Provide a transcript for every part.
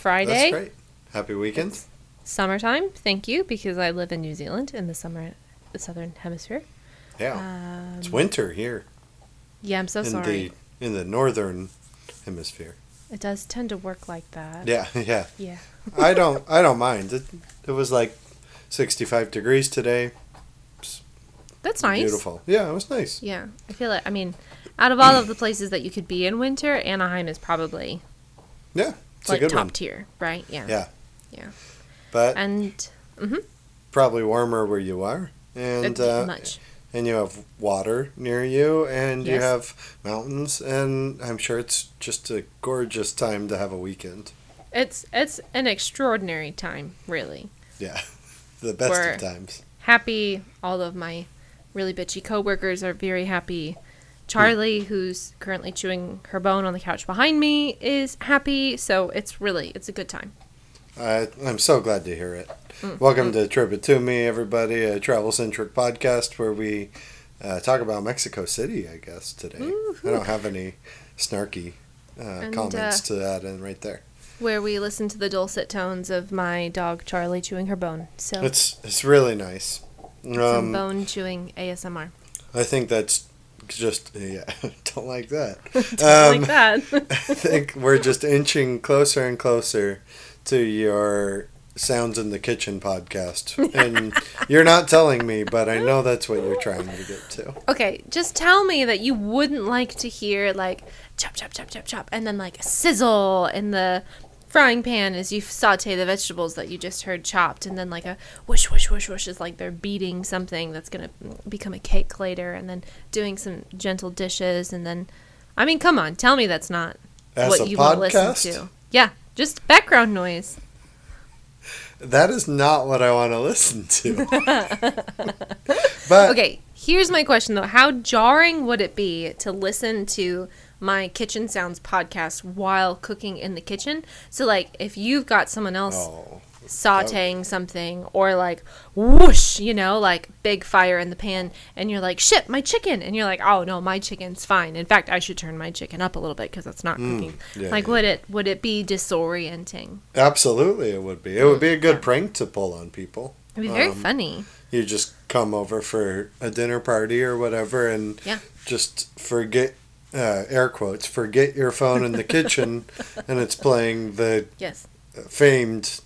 Friday. That's great. Happy weekend. Summertime, thank you, because I live in New Zealand in the summer, the southern hemisphere. Yeah. Um, it's winter here yeah, I'm so in sorry. the in the northern hemisphere. It does tend to work like that. Yeah, yeah. Yeah. I don't I don't mind. It it was like 65 degrees today. That's nice. Beautiful. Yeah, it was nice. Yeah, I feel like I mean, out of all of the places that you could be in winter, Anaheim is probably Yeah. It's like a good top one. tier, right? Yeah. Yeah. Yeah. But And probably warmer where you are. And uh, much. and you have water near you and you have mountains and I'm sure it's just a gorgeous time to have a weekend. It's it's an extraordinary time, really. Yeah. The best We're- of times. happy. All of my really bitchy coworkers are very happy. Charlie, who's currently chewing her bone on the couch behind me, is happy. So it's really it's a good time. I, I'm so glad to hear it. Mm, Welcome to Trip It To Me, everybody, a travel centric podcast where we uh, talk about Mexico City, I guess, today. I don't have any snarky uh, And, comments uh, to add in right there. Where we listen to the dulcet tones of my dog Charlie chewing her bone. So It's, it's really nice. some Um, bone chewing ASMR. I think that's just, yeah, don't like that. Don't Um, like that. I think we're just inching closer and closer to your Sounds in the Kitchen podcast. And you're not telling me, but I know that's what you're trying to get to. okay, just tell me that you wouldn't like to hear like chop chop chop chop chop and then like a sizzle in the frying pan as you saute the vegetables that you just heard chopped and then like a whoosh whoosh whoosh whoosh is like they're beating something that's gonna become a cake later and then doing some gentle dishes and then I mean come on tell me that's not As what you want to listen to yeah just background noise That is not what I want to listen to. but Okay, here's my question though. How jarring would it be to listen to my kitchen sounds podcast while cooking in the kitchen? So like if you've got someone else oh, sauteing something or like whoosh, you know, like big fire in the pan and you're like, "Shit, my chicken." And you're like, "Oh, no, my chicken's fine. In fact, I should turn my chicken up a little bit cuz it's not cooking." yeah, like yeah. would it would it be disorienting? absolutely, it would be. It would be a good prank to pull on people. It'd be very Um, funny. You just come over for a dinner party or whatever and Yeah. just forget, uh, air quotes, forget your phone in the kitchen and it's playing the Yes. famed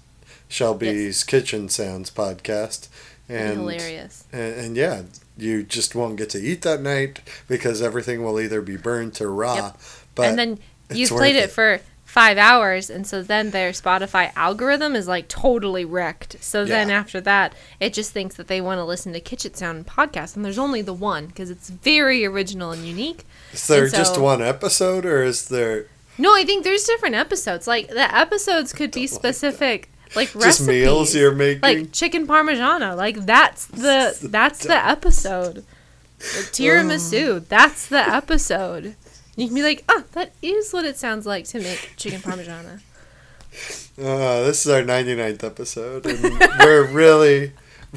Shelby's Kitchen Sounds podcast. And, hilarious. and and yeah, you just won't get to eat that night because everything will either be burnt or raw. Yep. But and then you've played it it. for five hours and so then their spotify algorithm is like totally wrecked. So then after that it just thinks that they want to listen to kitchen sound podcast and there's only the one because it's very original and unique. Is there and just one episode or is there no i think there's different episodes. Like the episodes could be like specific like, just recipes meals you're making? like chicken parmigiano. Like that's the that's the episode. Tiramisu. Um. That's the episode you can be like oh that is what it sounds like to make chicken parmigiano Uh, this is our 99th episode, and we're really,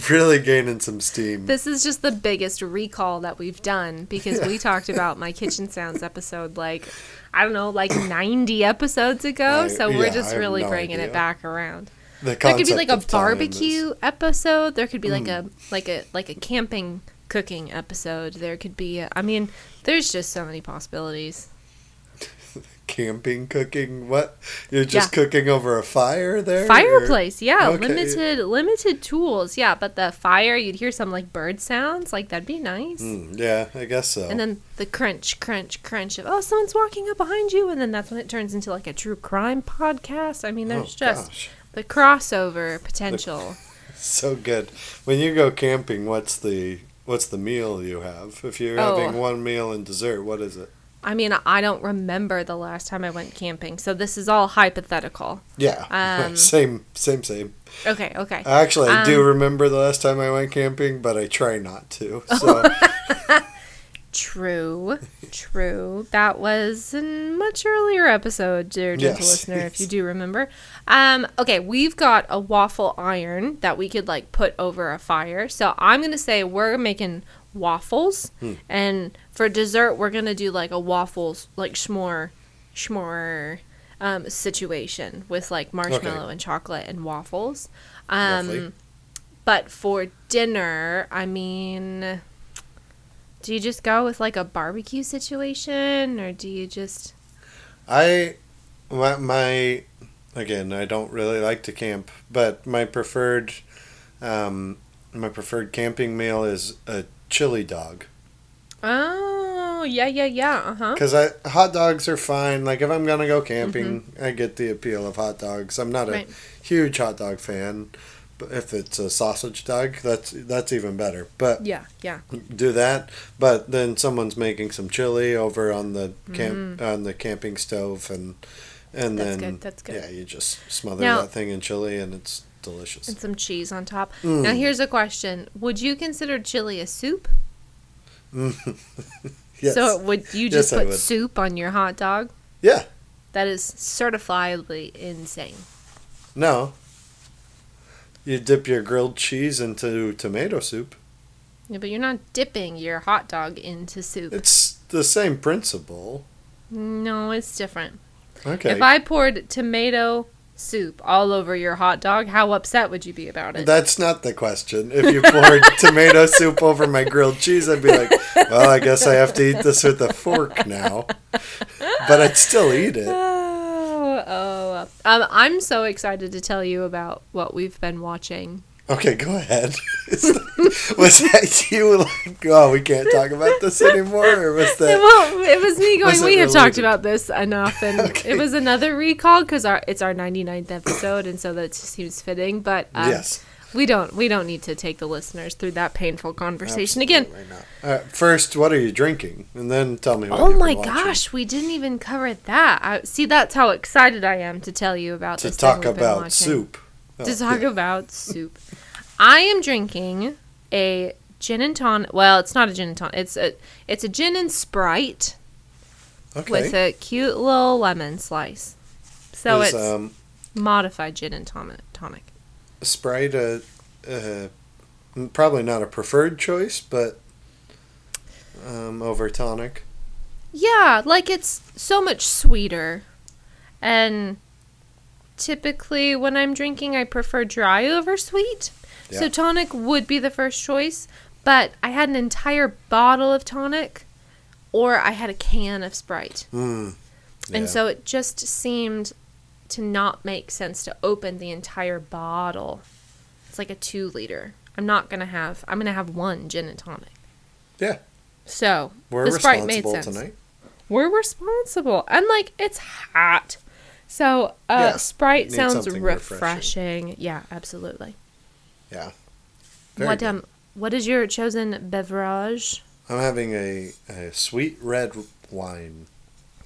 really gaining some steam. This is just the biggest recall that we've done because we talked about my kitchen sounds episode like I don't know, like 90 episodes ago. I- so we're yeah, just really no bringing idea. it back around. The There could be like a time is- barbecue episode. There could be like Mm. a like a like a camping cooking episode. There could be a, I mean, there's just so many possibilities. camping, cooking. What? You're just cooking over a fire there? or- Fireplace, yeah, Okay. limited limited tools, yeah, but the fire, you'd hear some like bird sounds, like that'd be nice. Mm, yeah, I guess so. And then the crunch, crunch, crunch of oh, someone's walking up behind you, and then that's when it turns into like a true crime podcast. I mean, there's Oh, just gosh. the crossover potential. so good. When you go camping, what's the what's the meal you have? If you're Oh. having one meal and dessert, what is it? I mean, I don't remember the last time I went camping, so this is all hypothetical. Yeah, Um, same, same, same. Okay, okay. Actually, I do Um, remember the last time I went camping, but I try not to. So True, true. That was a much earlier episode, dear gentle Yes, listener, if you do remember. Um, okay, we've got a waffle iron that we could like put over a fire. So I'm gonna say we're making waffles, Hmm. and for dessert we're gonna do like a waffles like s'more, s'more um, situation with like marshmallow Okay. and chocolate and waffles. Um, but for dinner, I mean, do you just go with like a barbecue situation, or do you just? I my, my again, I don't really like to camp, but my preferred um, my preferred camping meal is a chili dog. Oh yeah yeah yeah uh huh. Because I hot dogs are fine. Like if I'm gonna go camping, I get the appeal of hot dogs. I'm not a huge hot dog fan, but if it's a sausage dog, that's that's even better. But Yeah yeah. do that. But then someone's making some chili over on the camp on the camping stove, and and. That's then good, that's good. yeah, you just smother Now- that thing in chili, and it's delicious. And some cheese on top. Mm. Now here's a question: Would you consider chili a soup? yes. So would you just I put soup on your hot dog? yeah. That is certifiably insane. No. You dip your grilled cheese into tomato soup. Yeah, but you're not dipping your hot dog into soup. It's the same principle. No, it's different. Okay. If I poured tomato soup all over your hot dog, how upset would you be about it? That's not the question. If you poured tomato soup over my grilled cheese, I'd be like, well, I guess I have to eat this with a fork now. But I'd still eat it. Oh, oh. Um, I'm so excited to tell you about what we've been watching. Okay, go ahead. Was that you like, oh, we can't talk about this anymore? Or was that. well, it was me going. Was We have talked about this enough, and Okay. it was another recall because our it's our 99th episode, and so that seems fitting. But um, yes. we don't we don't need to take the listeners through that painful conversation again. Absolutely not. Uh, first, what are you drinking? And then tell me what Oh my gosh, we didn't even cover that. I, see, that's how excited I am to tell you about To this. talk about soup. To Oh, talk yeah. about soup. I am drinking a gin and tonic. Well, it's not a gin and tonic. It's a it's a gin and sprite Okay. with a cute little lemon slice. So Is, it's um, modified gin and tonic. tonic. Sprite a, uh, probably not a preferred choice, but um, over tonic. Yeah, like it's so much sweeter. And typically when I'm drinking, I prefer dry over sweet. So tonic would be the first choice, but I had an entire bottle of tonic or I had a can of Sprite. Mm. And so it just seemed to not make sense to open the entire bottle. It's like a 2 liter. I'm not going to have I'm going to have one gin and tonic. Yeah. So, we're the Sprite made sense tonight. we're responsible and like it's hot so uh Yeah, sprite need sounds something refreshing. yeah absolutely Yeah. Very what good. um what is your chosen beverage I'm having a, a sweet red wine.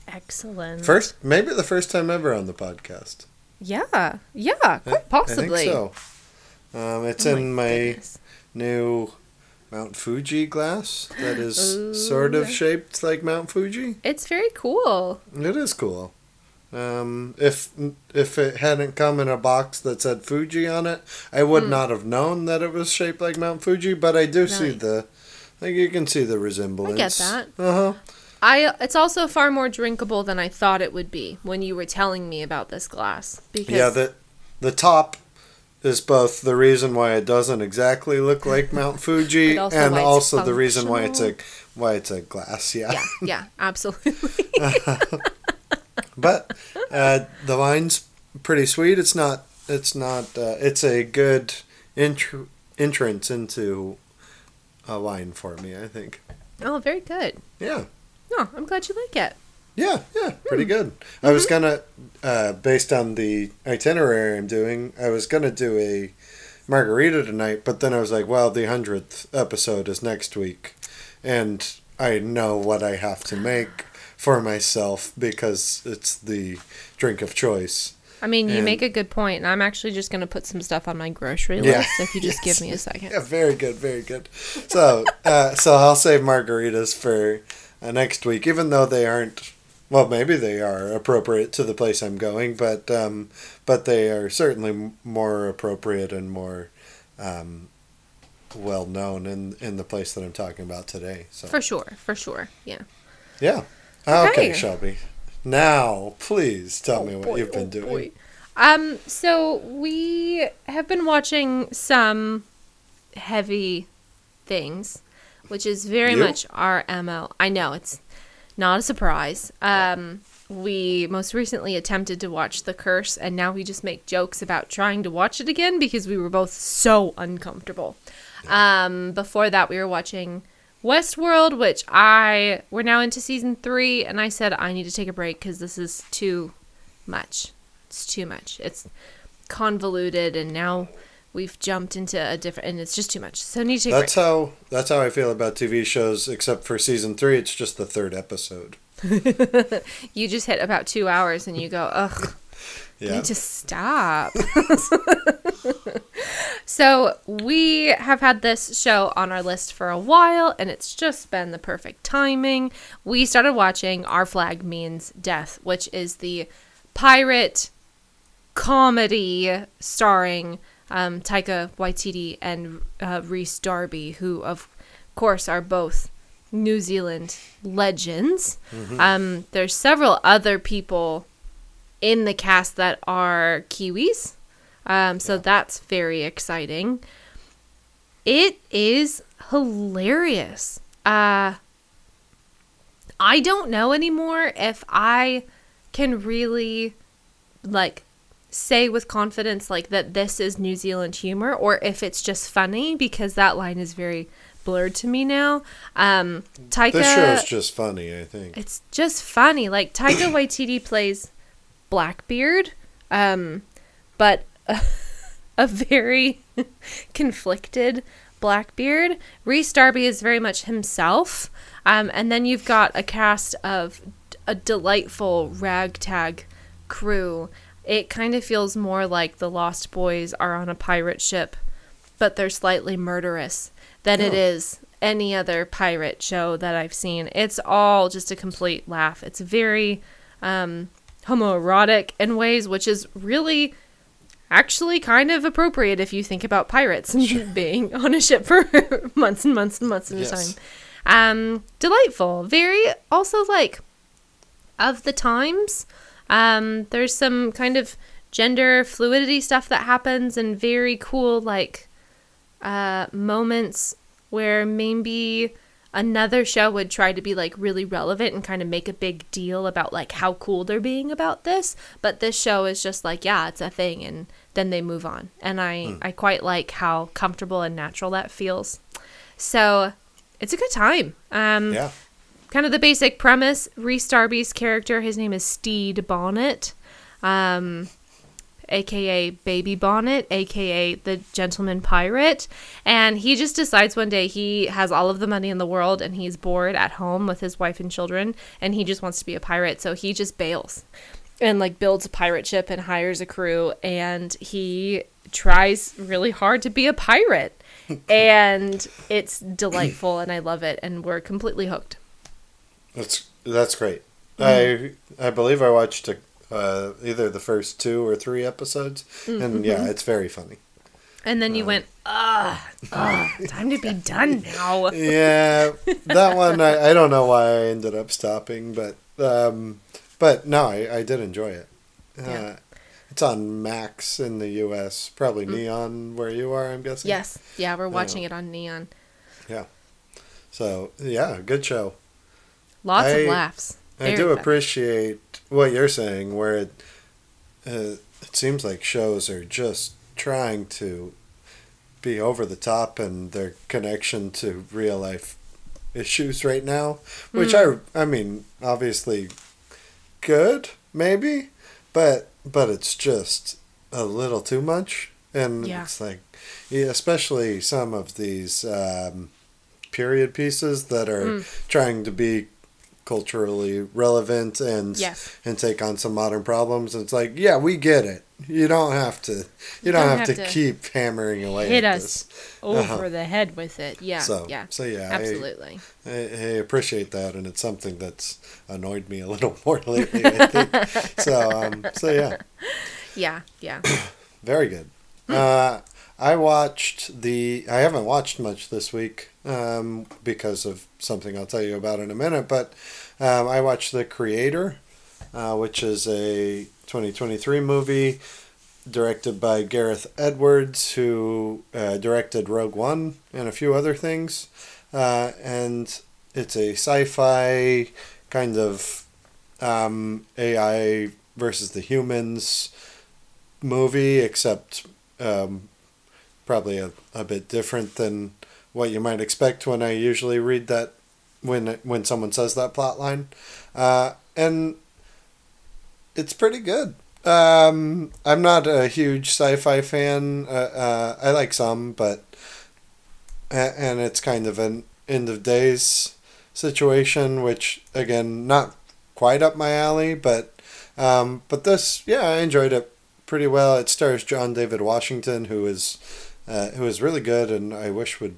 excellent First, maybe the first time ever on the podcast. yeah yeah quite possibly I think so. Um, it's Oh in my goodness. new Mount Fuji glass that is Ooh. sort of shaped like Mount Fuji. it's very cool It is cool. Um, if if it hadn't come in a box that said Fuji on it, I would not have known that it was shaped like Mount Fuji. But I do see Hmm. Right. the, like you can see the resemblance. I get that. Uh huh. i it's also far more drinkable than i thought it would be when you were telling me about this glass because Yeah, the the top is both the reason why it doesn't exactly look like Mount Fuji, also and also the reason why it's a why it's a glass. Yeah. yeah yeah absolutely but uh, the wine's pretty sweet. It's not. It's not. Uh, it's a good intr- entrance into a wine for me. I think. oh very good Yeah. no i'm glad you like it Yeah. Yeah. Hmm. Pretty good. I was gonna, uh, based on the itinerary I'm doing, I was gonna do a margarita tonight, but then I was like, well, the hundredth episode is next week, and I know what I have to make for myself because it's the drink of choice. I mean, you And- make a good point, and I'm actually just going to put some stuff on my grocery Yeah. list if you just Yes. give me a second. Yeah, very good, very good. So, uh, so I'll save margaritas for uh, next week, even though they aren't. Well, maybe they are appropriate to the place I'm going, but um, but they are certainly more appropriate and more um, well known in in the place that I'm talking about today. So For sure, for sure. Yeah. yeah. Okay. Shelby. Now, please tell me what boy, you've been oh, doing. boy. Um, so we have been watching some heavy things, which is very You? much our MO. I know it's not a surprise. Um, we most recently attempted to watch The Curse, and now we just make jokes about trying to watch it again because we were both so uncomfortable. Um, before that, we were watching Westworld, which I we're now into season three, and I said I need to take a break because this is too much. It's too much. It's convoluted, and now we've jumped into a different, and it's just too much. So I need to take a break. That's how that's how I feel about TV shows. Except for season three, it's just the third episode. You just hit about two hours, and you go, ugh. Yeah. need to stop. so we have had this show on our list for a while, and it's just been the perfect timing. We started watching Our Flag Means Death, which is the pirate comedy starring um, Taika Waititi and uh, Rhys Darby, who of course are both New Zealand legends. Um, there's several other people in the cast that are Kiwis. Um, so that's very exciting. It is hilarious. Uh, I don't know anymore if I can really like say with confidence like that this is New Zealand humor or if it's just funny because that line is very blurred to me now. Um, Taika, This show's just funny. I think. it's just funny. Like Taika Waititi plays Blackbeard, um, but a, a very conflicted Blackbeard. Rhys Darby is very much himself, um, and then you've got a cast of a delightful ragtag crew. It kind of feels more like the Lost Boys are on a pirate ship, but they're slightly murderous than it Oh. is any other pirate show that I've seen. It's all just a complete laugh. It's very um, homoerotic in ways, which is really actually kind of appropriate if you think about pirates and being on a ship for months and months and months at a Yes. time. Um, delightful. Very also like of the times. Um, there's some kind of gender fluidity stuff that happens and very cool like uh, moments where maybe another show would try to be like really relevant and kind of make a big deal about like how cool they're being about this but this show is just like yeah it's a thing and then they move on. And i i quite like how comfortable and natural that feels. So it's a good time. Um Yeah. kind of the basic premise Rhys Darby's character, his name is Stede Bonnet, um, aka Baby Bonnet, aka the gentleman pirate. And he just decides one day he has all of the money in the world and he's bored at home with his wife and children and he just wants to be a pirate. So he just bails and like builds a pirate ship and hires a crew and he tries really hard to be a pirate. and it's delightful and I love it and we're completely hooked. That's that's great. Mm-hmm. I I believe I watched a, uh, either the first two or three episodes, Mm-hmm. and yeah, it's very funny. And then you went, ah, time to be done now. Yeah, that one I, I don't know why I ended up stopping, but um, but no, I, I did enjoy it. Uh, Yeah. It's on Max in the U.S. Probably Neon where you are. I'm guessing. Mm. Yes, yeah, we're watching it on Neon. Yeah. So yeah, good show. Lots I- of laughs. I do appreciate what you're saying, where it uh, it seems like shows are just trying to be over the top and their connection to real life issues right now, which Hmm. I I mean obviously good maybe, but but it's just a little too much, and Yeah. it's like yeah, especially some of these um, period pieces that are Hmm. trying to be culturally relevant and Yes. and take on some modern problems. It's like, yeah, we get it. You don't have to. You don't, have, to, keep hammering away. hit at us this. over Uh-huh. the head with it. Yeah, So yeah, so yeah, I- absolutely. I, I appreciate that, and it's something that's annoyed me a little more lately. I think. so um, so yeah, Yeah, yeah. very good. Uh, I watched the. I haven't watched much this week um, because of something I'll tell you about in a minute. But um, I watched The Creator, uh, which is a 2023 movie directed by Gareth Edwards, who uh, directed Rogue One and a few other things. Uh, and it's a sci-fi kind of um, AI versus the humans movie, except um, probably a, a bit different than what you might expect when I usually read that when when someone says that plot line. Uh, and it's pretty good. Um, I'm not a huge sci-fi fan. Uh, uh, I like some, but and it's kind of an end of days situation, which again not quite up my alley, but um, but this yeah I enjoyed it pretty well. It stars John David Washington, who is uh, who is really good, and I wish would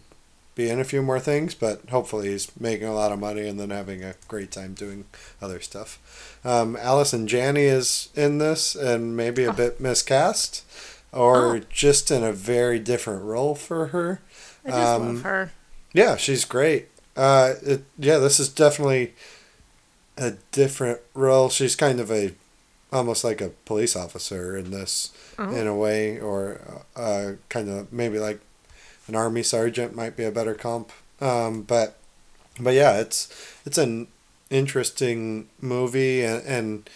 be in a few more things, but hopefully he's making a lot of money and then having a great time doing other stuff. Um, Allison Janney is in this and maybe a oh. bit miscast or oh. just in a very different role for her. I just um, love her. Yeah, she's great. Uh, it, yeah, this is definitely a different role. She's kind of a almost like a police officer in this oh. in a way or uh, kind of maybe like an army sergeant might be a better comp. Um, but but yeah, it's it's an interesting movie and, and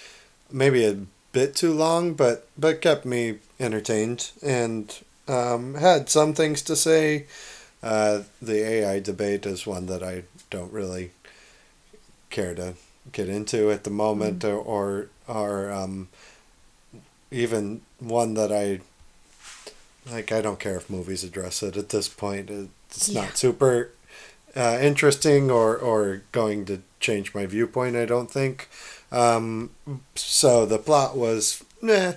maybe a bit too long, but but kept me entertained and um, had some things to say. Uh, the AI debate is one that I don't really care to get into at the moment, mm. or or, or um, even one that I like I don't care if movies address it at this point. It's yeah. not super uh, interesting or or going to change my viewpoint. I don't think. Um, so the plot was nah,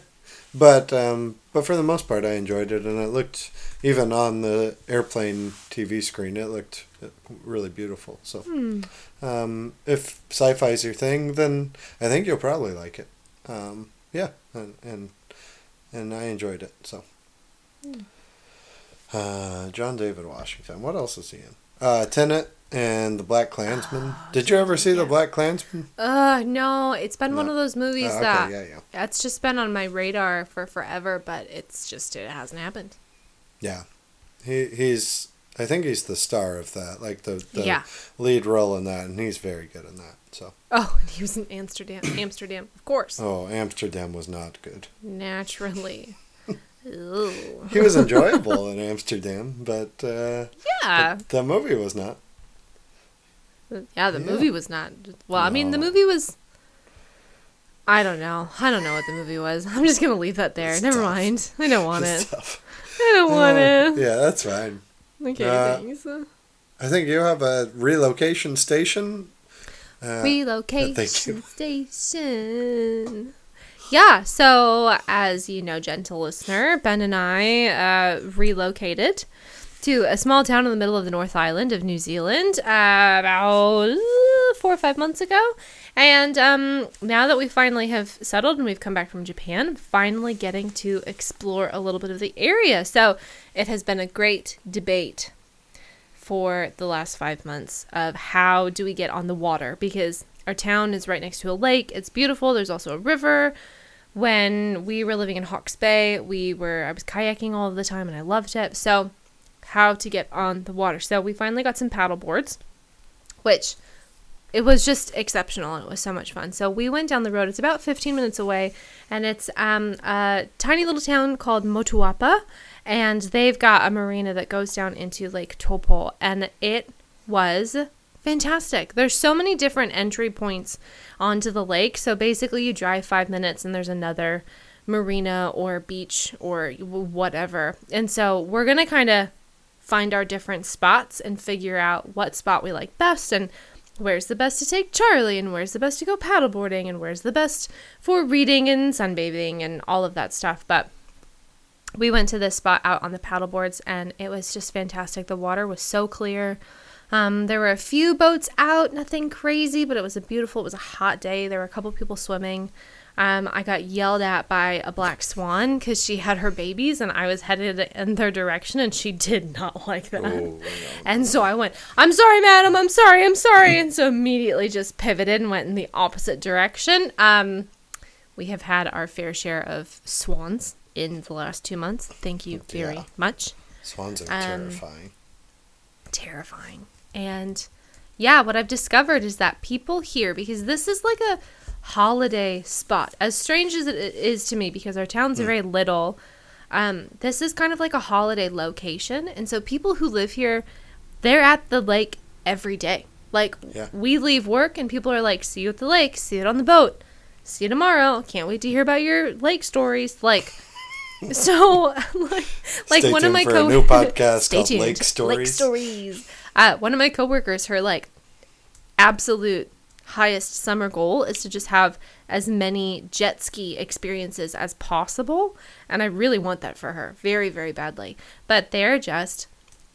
but um, but for the most part, I enjoyed it, and it looked even on the airplane TV screen, it looked really beautiful. So, hmm. um, if sci-fi is your thing, then I think you'll probably like it. Um, yeah, and and and I enjoyed it. So. Uh, John David Washington. What else is he in? Uh, Tenet and The Black Klansman. Oh, Did you ever see yeah. The Black Klansman? Uh, no. It's been no. one of those movies uh, okay, that yeah, yeah. it's just been on my radar for forever, but it's just it hasn't happened. Yeah, he he's. I think he's the star of that, like the, the yeah. lead role in that, and he's very good in that. So. Oh, and he was in Amsterdam. Amsterdam, of course. Oh, Amsterdam was not good. Naturally. he was enjoyable in Amsterdam, but uh, yeah, but the movie was not. Yeah, the yeah. movie was not. Well, no. I mean, the movie was. I don't know. I don't know what the movie was. I'm just gonna leave that there. It's Never tough. mind. I don't want it's it. Tough. I don't want uh, it. Yeah, that's fine. Okay, uh, thanks. I think you have a relocation station. Uh, relocation station. Yeah, so as you know, gentle listener, Ben and I uh, relocated to a small town in the middle of the North Island of New Zealand uh, about four or five months ago. And um, now that we finally have settled and we've come back from Japan, finally getting to explore a little bit of the area. So it has been a great debate for the last five months of how do we get on the water because our town is right next to a lake. It's beautiful. There's also a river when we were living in Hawke's Bay, we were I was kayaking all the time and I loved it. So, how to get on the water. So, we finally got some paddle boards, which it was just exceptional and it was so much fun. So, we went down the road. It's about 15 minutes away and it's um, a tiny little town called Motuoapa and they've got a marina that goes down into Lake Taupo and it was fantastic. There's so many different entry points onto the lake. So basically, you drive five minutes and there's another marina or beach or whatever. And so we're going to kind of find our different spots and figure out what spot we like best and where's the best to take Charlie and where's the best to go paddleboarding and where's the best for reading and sunbathing and all of that stuff. But we went to this spot out on the paddleboards and it was just fantastic. The water was so clear. Um, there were a few boats out, nothing crazy, but it was a beautiful, it was a hot day. There were a couple people swimming. Um, I got yelled at by a black swan because she had her babies and I was headed in their direction and she did not like that. Oh, no. And so I went, I'm sorry, madam, I'm sorry, I'm sorry. And so immediately just pivoted and went in the opposite direction. Um, we have had our fair share of swans in the last two months. Thank you very Yeah. much. Swans are Um, terrifying. Terrifying. And yeah, what I've discovered is that people here, because this is like a holiday spot, as strange as it is to me, because our town's are very little, um, this is kind of like a holiday location. And so people who live here, they're at the lake every day. Like, Yeah. we leave work and people are like, see you at the lake, see you on the boat, see you tomorrow. Can't wait to hear about your lake stories. Like, so, like, like one of my co new podcast Stay called tuned. Lake Stories. Lake Stories. Uh, one of my coworkers, her like absolute highest summer goal is to just have as many jet ski experiences as possible, and I really want that for her, very very badly. But they're just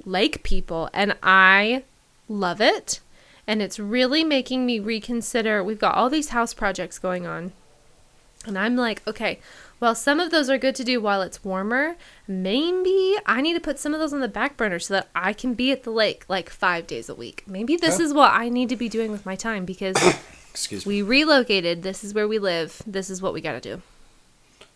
lake people, and I love it. And it's really making me reconsider. We've got all these house projects going on. And I'm like, okay, well, some of those are good to do while it's warmer. Maybe I need to put some of those on the back burner so that I can be at the lake like five days a week. Maybe this Yeah. is what I need to be doing with my time because Excuse me. we relocated. This is where we live. This is what we got to do.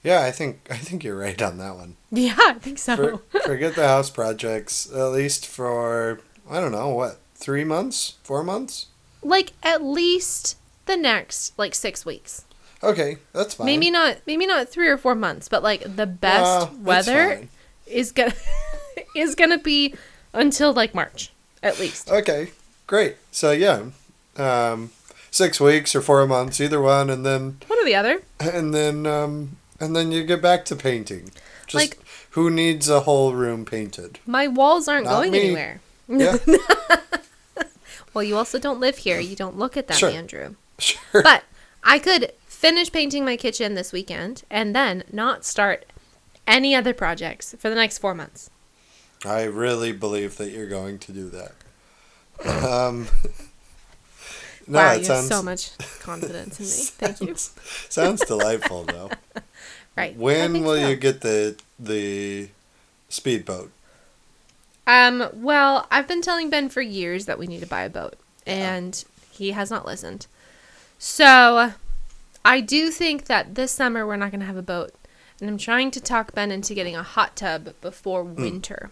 Yeah, I think I think you're right on that one. Yeah, I think so. For, forget the house projects, at least for I don't know what three months, four months. like at least the next like six weeks. Okay, that's fine. Maybe not. Maybe not three or four months, but like the best Uh, weather is gonna is gonna be until like March at least. Okay, great. So yeah, um, six weeks or four months, either one, and then One or the other. and then um, and then you get back to painting. Just Like- who needs a whole room painted? My walls aren't Not going me. anywhere. Yeah, Well, you also don't live here. You don't look at them, Sure. Andrew. sure. But I could finish painting my kitchen this weekend and then not start any other projects for the next four months. I really believe that you're going to do that. Um, no, wow, you sounds have so much confidence in me. Thank you. sounds delightful though. Right. When will so. you get the the speedboat? Um, well, I've been telling Ben for years that we need to buy a boat, and he has not listened. So, I do think that this summer we're not going to have a boat, and I'm trying to talk Ben into getting a hot tub before Hmm. winter.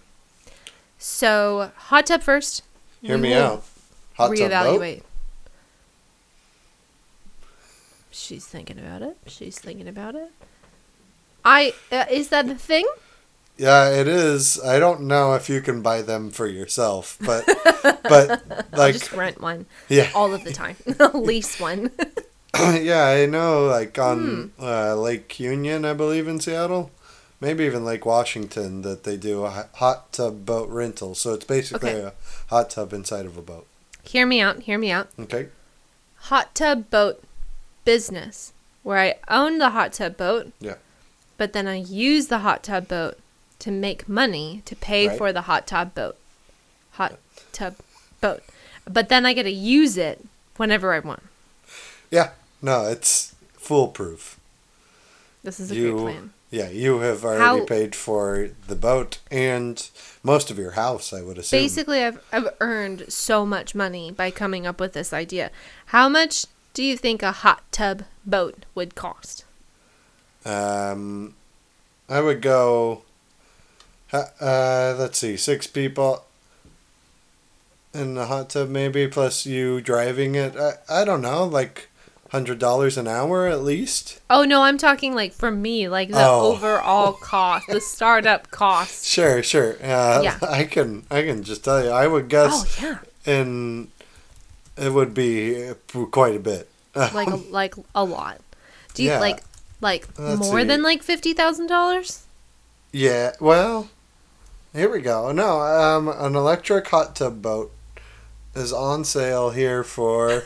So, hot tub first. Hear me out. Hot tub boat. reevaluate. She's thinking about it. She's thinking about it. I uh, is that the thing? Yeah, it is. I don't know if you can buy them for yourself, but but I'll like just rent one yeah, all of the time. Lease one. yeah, I know. Like on Hmm. uh, Lake Union, I believe in Seattle, maybe even Lake Washington, that they do a hot tub boat rental. So it's basically Okay. a hot tub inside of a boat. hear me out. Hear me out. Okay. Hot tub boat business where I own the hot tub boat. Yeah. But then I use the hot tub boat to make money to pay Right. for the hot tub boat. Hot tub boat. But then I get to use it whenever I want. Yeah. No, it's foolproof. This is a You- great plan. Yeah, you have already How- paid for the boat and most of your house, I would assume. Basically, I've, I've earned so much money by coming up with this idea. How much do you think a hot tub boat would cost? Um, I would go. Uh, let's see, six people in the hot tub, maybe plus you driving it. I, I don't know, like hundred dollars an hour at least. Oh no, I'm talking like for me, like the Oh. overall cost, the startup cost. Sure, sure. Uh, Yeah. I can I can just tell you. I would guess, Oh yeah, and it would be quite a bit. like a, like a lot. Do you Yeah. like like Let's more see. than like fifty thousand dollars? Yeah, well, here we go. No, um, an electric hot tub boat is on sale here for.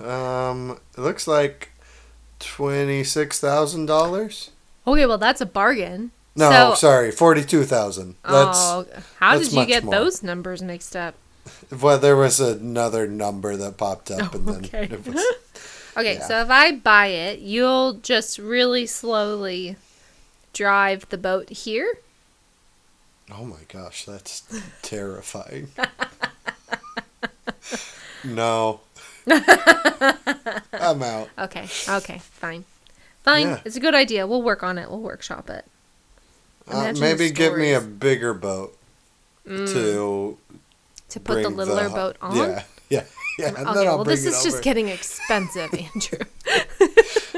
Um, it looks like twenty six thousand dollars. Okay, well that's a bargain. No, So- sorry, forty-two thousand. That's oh, how did you get more. those numbers mixed up? well, there was another number that popped up, and then Oh, okay. it was, Okay, Yeah. so if I buy it, you'll just really slowly drive the boat here. oh my gosh, that's terrifying. no, I'm out. Okay, okay, fine. Fine, Yeah. it's a good idea. We'll work on it. We'll workshop it. Uh, maybe the give me a bigger boat Mm, to to put the littler hu- boat on. Yeah, yeah, yeah. And Okay, well, this is just getting expensive, Andrew.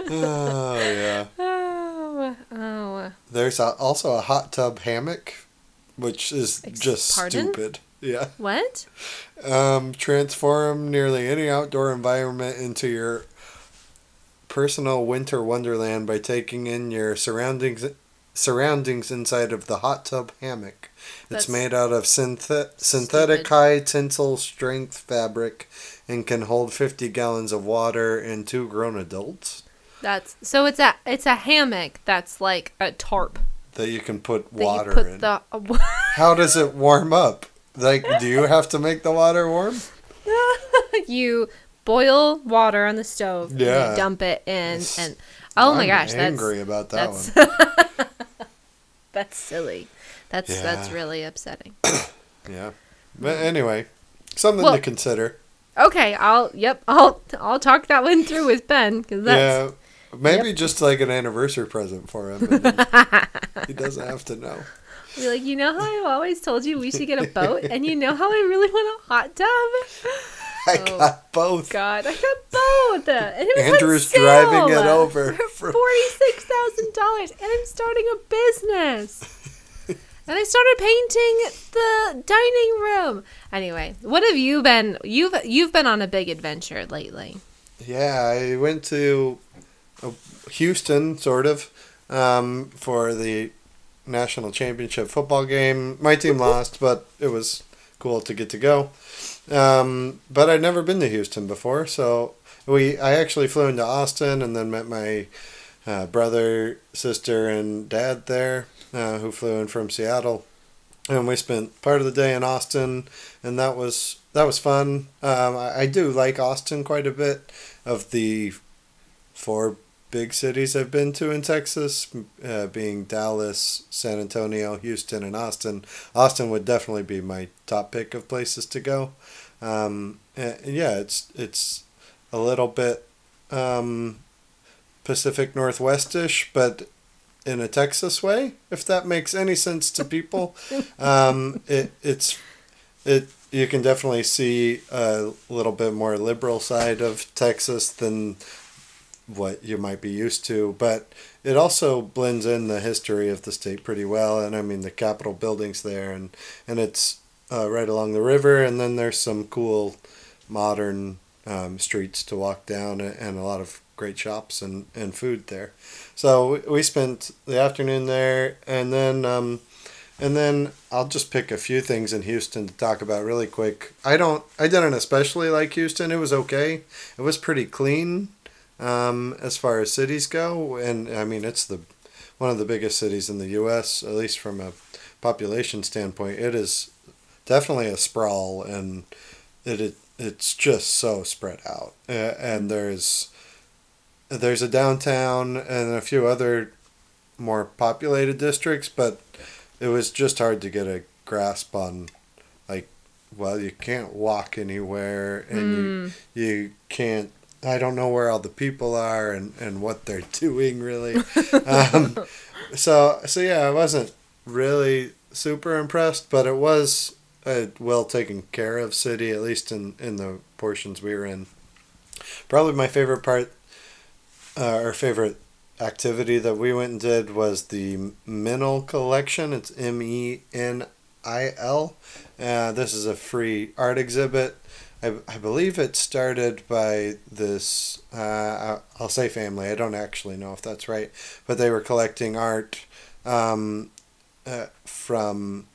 Oh yeah. oh, oh. There's a, also a hot tub hammock, which is Ex- just pardon? stupid. Yeah. What? Um, transform nearly any outdoor environment into your personal winter wonderland by taking in your surroundings surroundings inside of the hot tub hammock. It's made out of synthet- synthetic stupid. high tensile strength fabric and can hold 50 gallons of water and two grown adults That's so it's a it's a hammock that's like a tarp that you can put water you put in. the. How does it warm up? Like, do you have to make the water warm? you boil water on the stove and Yeah. you dump it in and oh my I'm gosh angry that's about that that's one. that's silly that's that's really upsetting Yeah. But mm. anyway, something Well- to consider. okay i'll yep i'll i'll talk that one through with ben because that's yeah. Maybe just like an anniversary present for him. he doesn't have to know. Be like you know how i've always told you we should get a boat and you know how i really want a hot tub I Oh, got both. god i got both and it was Andrew's on sale driving it over for for- $46000 and i'm starting a business And I started painting the dining room. Anyway, what have you been? You've you've been on a big adventure lately. Yeah, I went to uh, Houston, sort of, um, for the national championship football game. My team lost, but it was cool to get to go. Um, but I'd never been to Houston before, so we I actually flew into Austin and then met my uh, brother, sister, and dad there, uh, who flew in from Seattle, and we spent part of the day in Austin, and that was that was fun. Um, I, I do like Austin quite a bit. Of the four big cities I've been to in Texas, uh, being Dallas, San Antonio, Houston, and Austin, Austin would definitely be my top pick of places to go. Um, and yeah, it's it's a little bit um, Pacific Northwestish, but in a Texas way, if that makes any sense to people. um, it it's it you can definitely see a little bit more liberal side of Texas than what you might be used to, but it also blends in the history of the state pretty well. And I mean, the Capitol buildings there, and and it's uh, right along the river, and then there's some cool modern um, streets to walk down, and a lot of great shops and, and food there. So we- we spent the afternoon there, and then um, and then I'll just pick a few things in Houston to talk about really quick. I don't I didn't especially like Houston. It was okay. It was pretty clean um, as far as cities go, and I mean it's the one of the biggest cities in the U.S. At least from a population standpoint, it is definitely a sprawl, and it, it it's just so spread out. And there's there's a downtown and a few other more populated districts, but it was just hard to get a grasp on like well you can't walk anywhere and you you can't I don't know where all the people are and, and what they're doing really. um, so so yeah, I wasn't really super impressed, but it was a well taken care of city, at least in, in the portions we were in. Probably my favorite part, uh, or favorite activity that we went and did was the Menil collection. It's M E N I L. Uh, this is a free art exhibit. I, I believe it started by this, uh, I'll say family. I don't actually know if that's right, but they were collecting art um, uh, from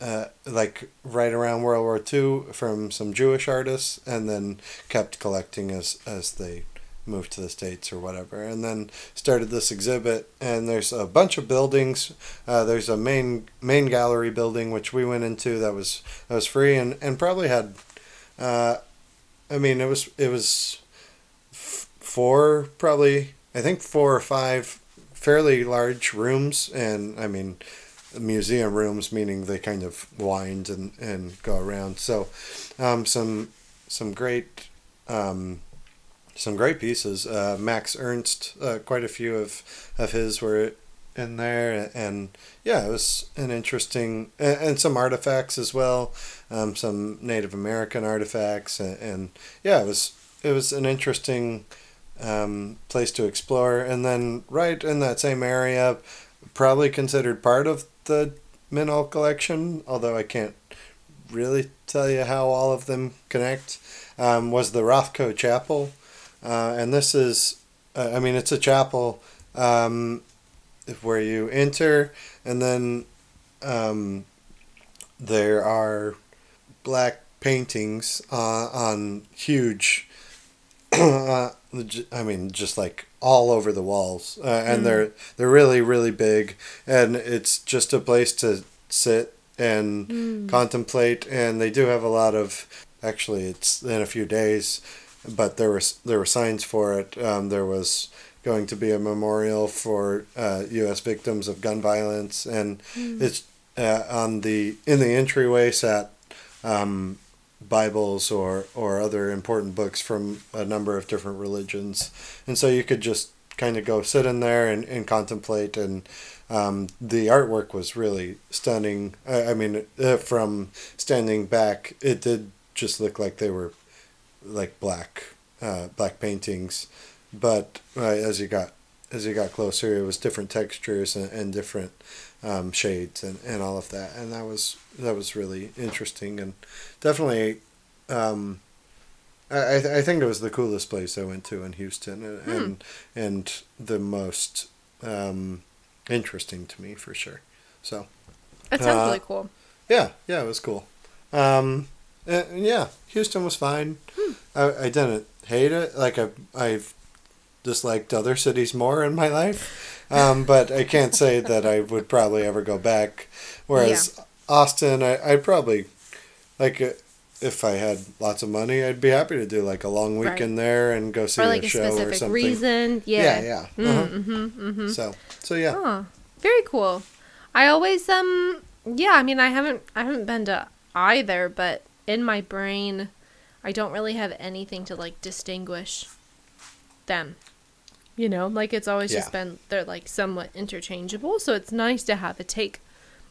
uh, like right around World War II from some Jewish artists, and then kept collecting as as they moved to the states or whatever, and then started this exhibit. And there's a bunch of buildings. Uh, there's a main main gallery building which we went into that was that was free and and probably had. Uh, I mean, it was it was f- four probably I think four or five fairly large rooms, and I mean museum rooms, meaning they kind of wind and, and go around. So, um, some some great um, some great pieces. Uh, Max Ernst, uh, quite a few of of his were in there, and yeah, it was an interesting and, and some artifacts as well, um, some Native American artifacts, and, and, yeah, it was it was an interesting um, place to explore. And then right in that same area, probably considered part of the Menil collection, although I can't really tell you how all of them connect, um, was the Rothko Chapel. Uh, and this is, uh, I mean, it's a chapel um, where you enter, and then um, there are black paintings uh, on huge, uh, I mean, just like all over the walls, uh, and mm. they're they're really really big, and it's just a place to sit and mm. contemplate. And they do have a lot of. Actually, it's in a few days, but there was there were signs for it. Um, there was going to be a memorial for uh, U.S. victims of gun violence, and mm. it's uh, on the in the entryway sat um, Bibles or or other important books from a number of different religions, and so you could just kind of go sit in there and, and contemplate. And um, the artwork was really stunning. I, I mean, uh, from standing back, it did just look like they were like black uh, black paintings, but uh, as you got as you got closer, it was different textures and, and different um, shades and, and all of that, and that was that was really interesting and definitely. Um, I, I think it was the coolest place I went to in Houston, and hmm. and, and, the most um, interesting to me for sure. So that sounds uh, really cool. Yeah, yeah, it was cool. Um, and, yeah, Houston was fine. Hmm. I, I didn't hate it. Like I I've disliked other cities more in my life. Um, but I can't say that I would probably ever go back. Whereas yeah. Austin, I, I'd probably, like, uh, if I had lots of money, I'd be happy to do like a long weekend right. there and go see like a, a show or something. reason. Yeah, yeah, yeah. Mm, uh-huh. Mm-hmm, mm-hmm. So, so yeah. Oh, very cool. I always um yeah, I mean I haven't I haven't been to either, but in my brain, I don't really have anything to like distinguish them. You know, like it's always yeah. just been they're like somewhat interchangeable, so it's nice to have a take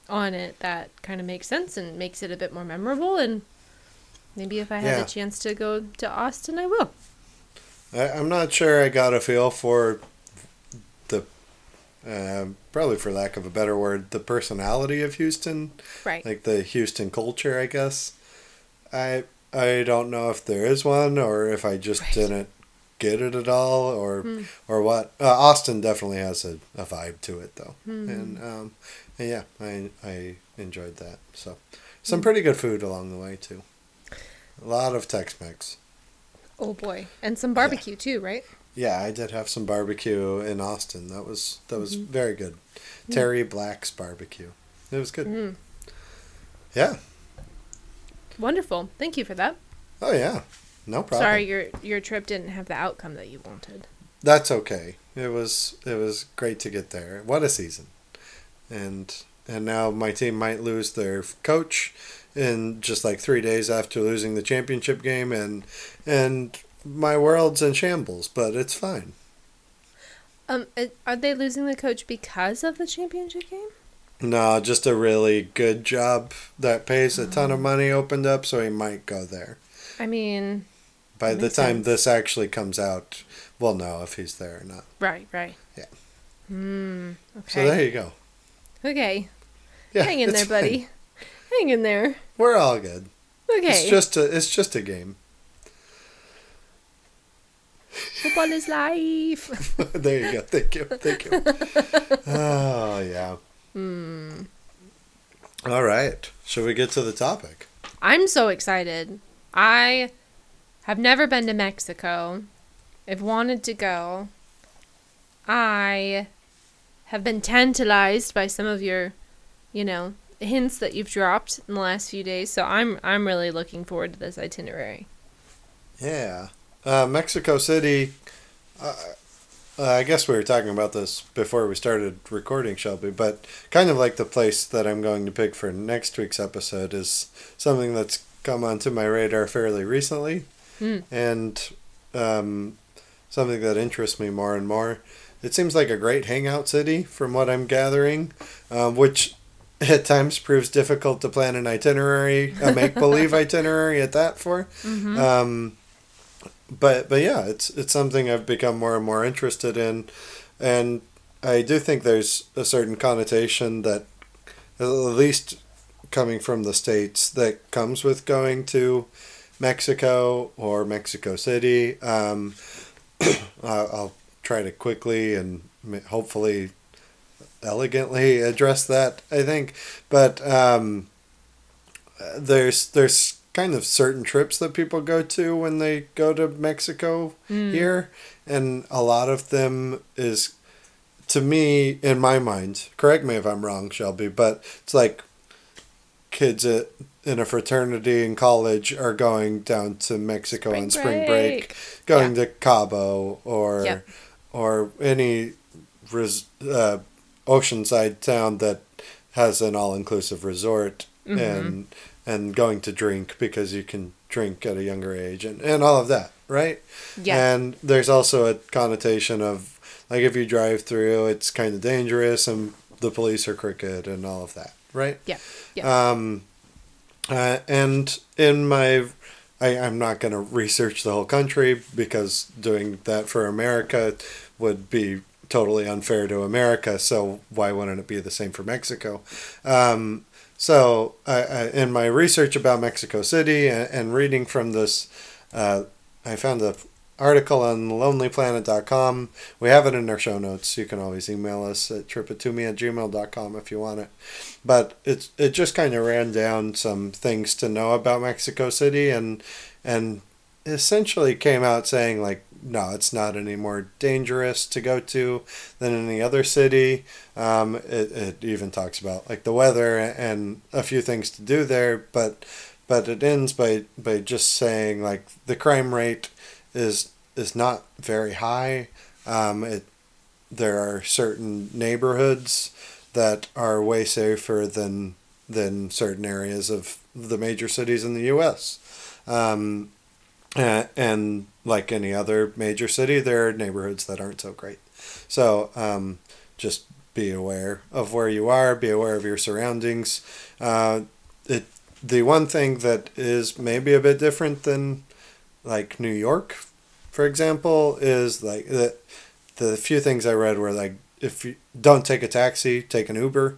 on it that kind of makes sense and makes it a bit more memorable and maybe if I have yeah. a chance to go to Austin, I will. I, I'm not sure I got a feel for the uh, probably for lack of a better word, the personality of Houston. Right. Like the Houston culture, I guess. I I don't know if there is one or if I just right. didn't get it at all or mm. or what. Uh, Austin definitely has a, a vibe to it though, mm. and, um, and yeah, I I enjoyed that. So some mm. pretty good food along the way too. A lot of Tex-Mex. Oh boy, and some barbecue yeah. too, right? Yeah, I did have some barbecue in Austin. That was that was mm-hmm. very good. Terry Black's barbecue. It was good. Mm-hmm. Yeah. Wonderful. Thank you for that. Oh yeah. No problem. Sorry, your your trip didn't have the outcome that you wanted. That's okay. It was it was great to get there. What a season, and and now my team might lose their coach in just like three days after losing the championship game, and and my world's in shambles. But it's fine. Um, are they losing the coach because of the championship game? No, just a really good job that pays a ton of oh. money opened up, so he might go there. I mean, by the time sense. this actually comes out, we'll know if he's there or not. Right, right. Yeah. Hmm. Okay. So there you go. Okay. Yeah, Hang in there, buddy. Fine. Hang in there. We're all good. Okay. It's just a it's just a game. Football is life. there you go. Thank you. Thank you. oh yeah. Hmm. All right. Shall we get to the topic? I'm so excited. I have never been to Mexico. I've wanted to go. I have been tantalized by some of your, you know, hints that you've dropped in the last few days. So I'm I'm really looking forward to this itinerary. Yeah. Uh, Mexico City. Uh, uh, I guess we were talking about this before we started recording, Shelby, but kind of like the place that I'm going to pick for next week's episode is something that's come onto my radar fairly recently Hmm. and um, something that interests me more and more. It seems like a great hangout city from what I'm gathering, um, which at times proves difficult to plan an itinerary, a make believe itinerary at that for. Mm-hmm. Um, but but yeah, it's it's something I've become more and more interested in, and I do think there's a certain connotation that, at least coming from the states, that comes with going to Mexico or Mexico City. Um, I'll try to quickly and hopefully elegantly address that. I think, but um, there's there's kind of certain trips that people go to when they go to Mexico here, and a lot of them is to me in my mind. Correct me if I'm wrong, Shelby, but it's like kids at, in a fraternity in college are going down to Mexico Spring on spring break, going to Cabo or Yep. or any res, uh, oceanside town that has an all-inclusive resort Mm-hmm. and and going to drink because you can drink at a younger age and, and all of that right Yeah. and there's also a connotation of like if you drive through it's kind of dangerous and the police are crooked and all of that right Yeah. Yeah. um, uh, and in my, I, I'm not going to research the whole country because doing that for America would be totally unfair to America. So why wouldn't it be the same for Mexico? Um, so I, I, in my research about Mexico City and, and reading from this, uh, I found a article on lonelyplanet.com. We have it in our show notes. You can always email us at tripitome at gmail.com if you want it. But it's it just kind of ran down some things to know about Mexico City and and essentially came out saying like no, it's not any more dangerous to go to than any other city. Um, it, it even talks about like the weather and a few things to do there, but but it ends by by just saying like the crime rate is is not very high. Um, it there are certain neighborhoods that are way safer than than certain areas of the major cities in the U.S. Um, uh, and like any other major city, there are neighborhoods that aren't so great. So um, just be aware of where you are. Be aware of your surroundings. Uh, it the one thing that is maybe a bit different than like New York, for example, is like the the few things I read were like if you don't take a taxi, take an Uber,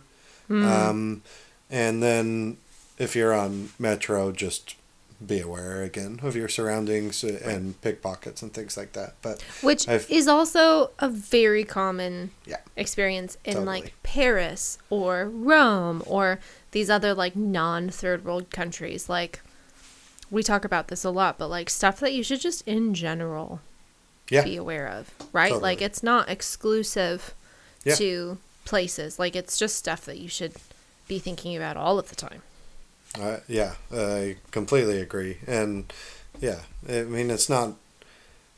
um, and then if you're on Metro, just be aware again of your surroundings and pickpockets and things like that. But Which I've- is also a very common Yeah. experience in Totally. like Paris or Rome or these other like non third world countries. Like we talk about this a lot, but like stuff that you should just in general yeah, be aware of, right? Totally. Like it's not exclusive Yeah. to places. Like it's just stuff that you should be thinking about all of the time. Uh, yeah, I completely agree, and yeah, I mean it's not.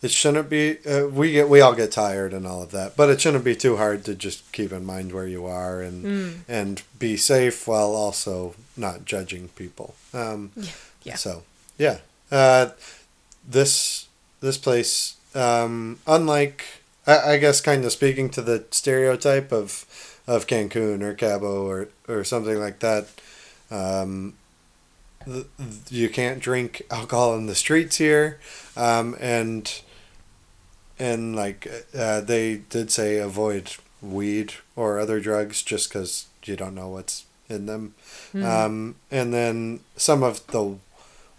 It shouldn't be. Uh, we get we all get tired and all of that, but it shouldn't be too hard to just keep in mind where you are and and be safe while also not judging people. Um, Yeah. Yeah. So yeah, uh, this this place, um, unlike I, I guess, kind of speaking to the stereotype of of Cancun or Cabo or or something like that. Um, th- you can't drink alcohol in the streets here, um, and and like uh, they did say avoid weed or other drugs just because you don't know what's in them. Um, and then some of the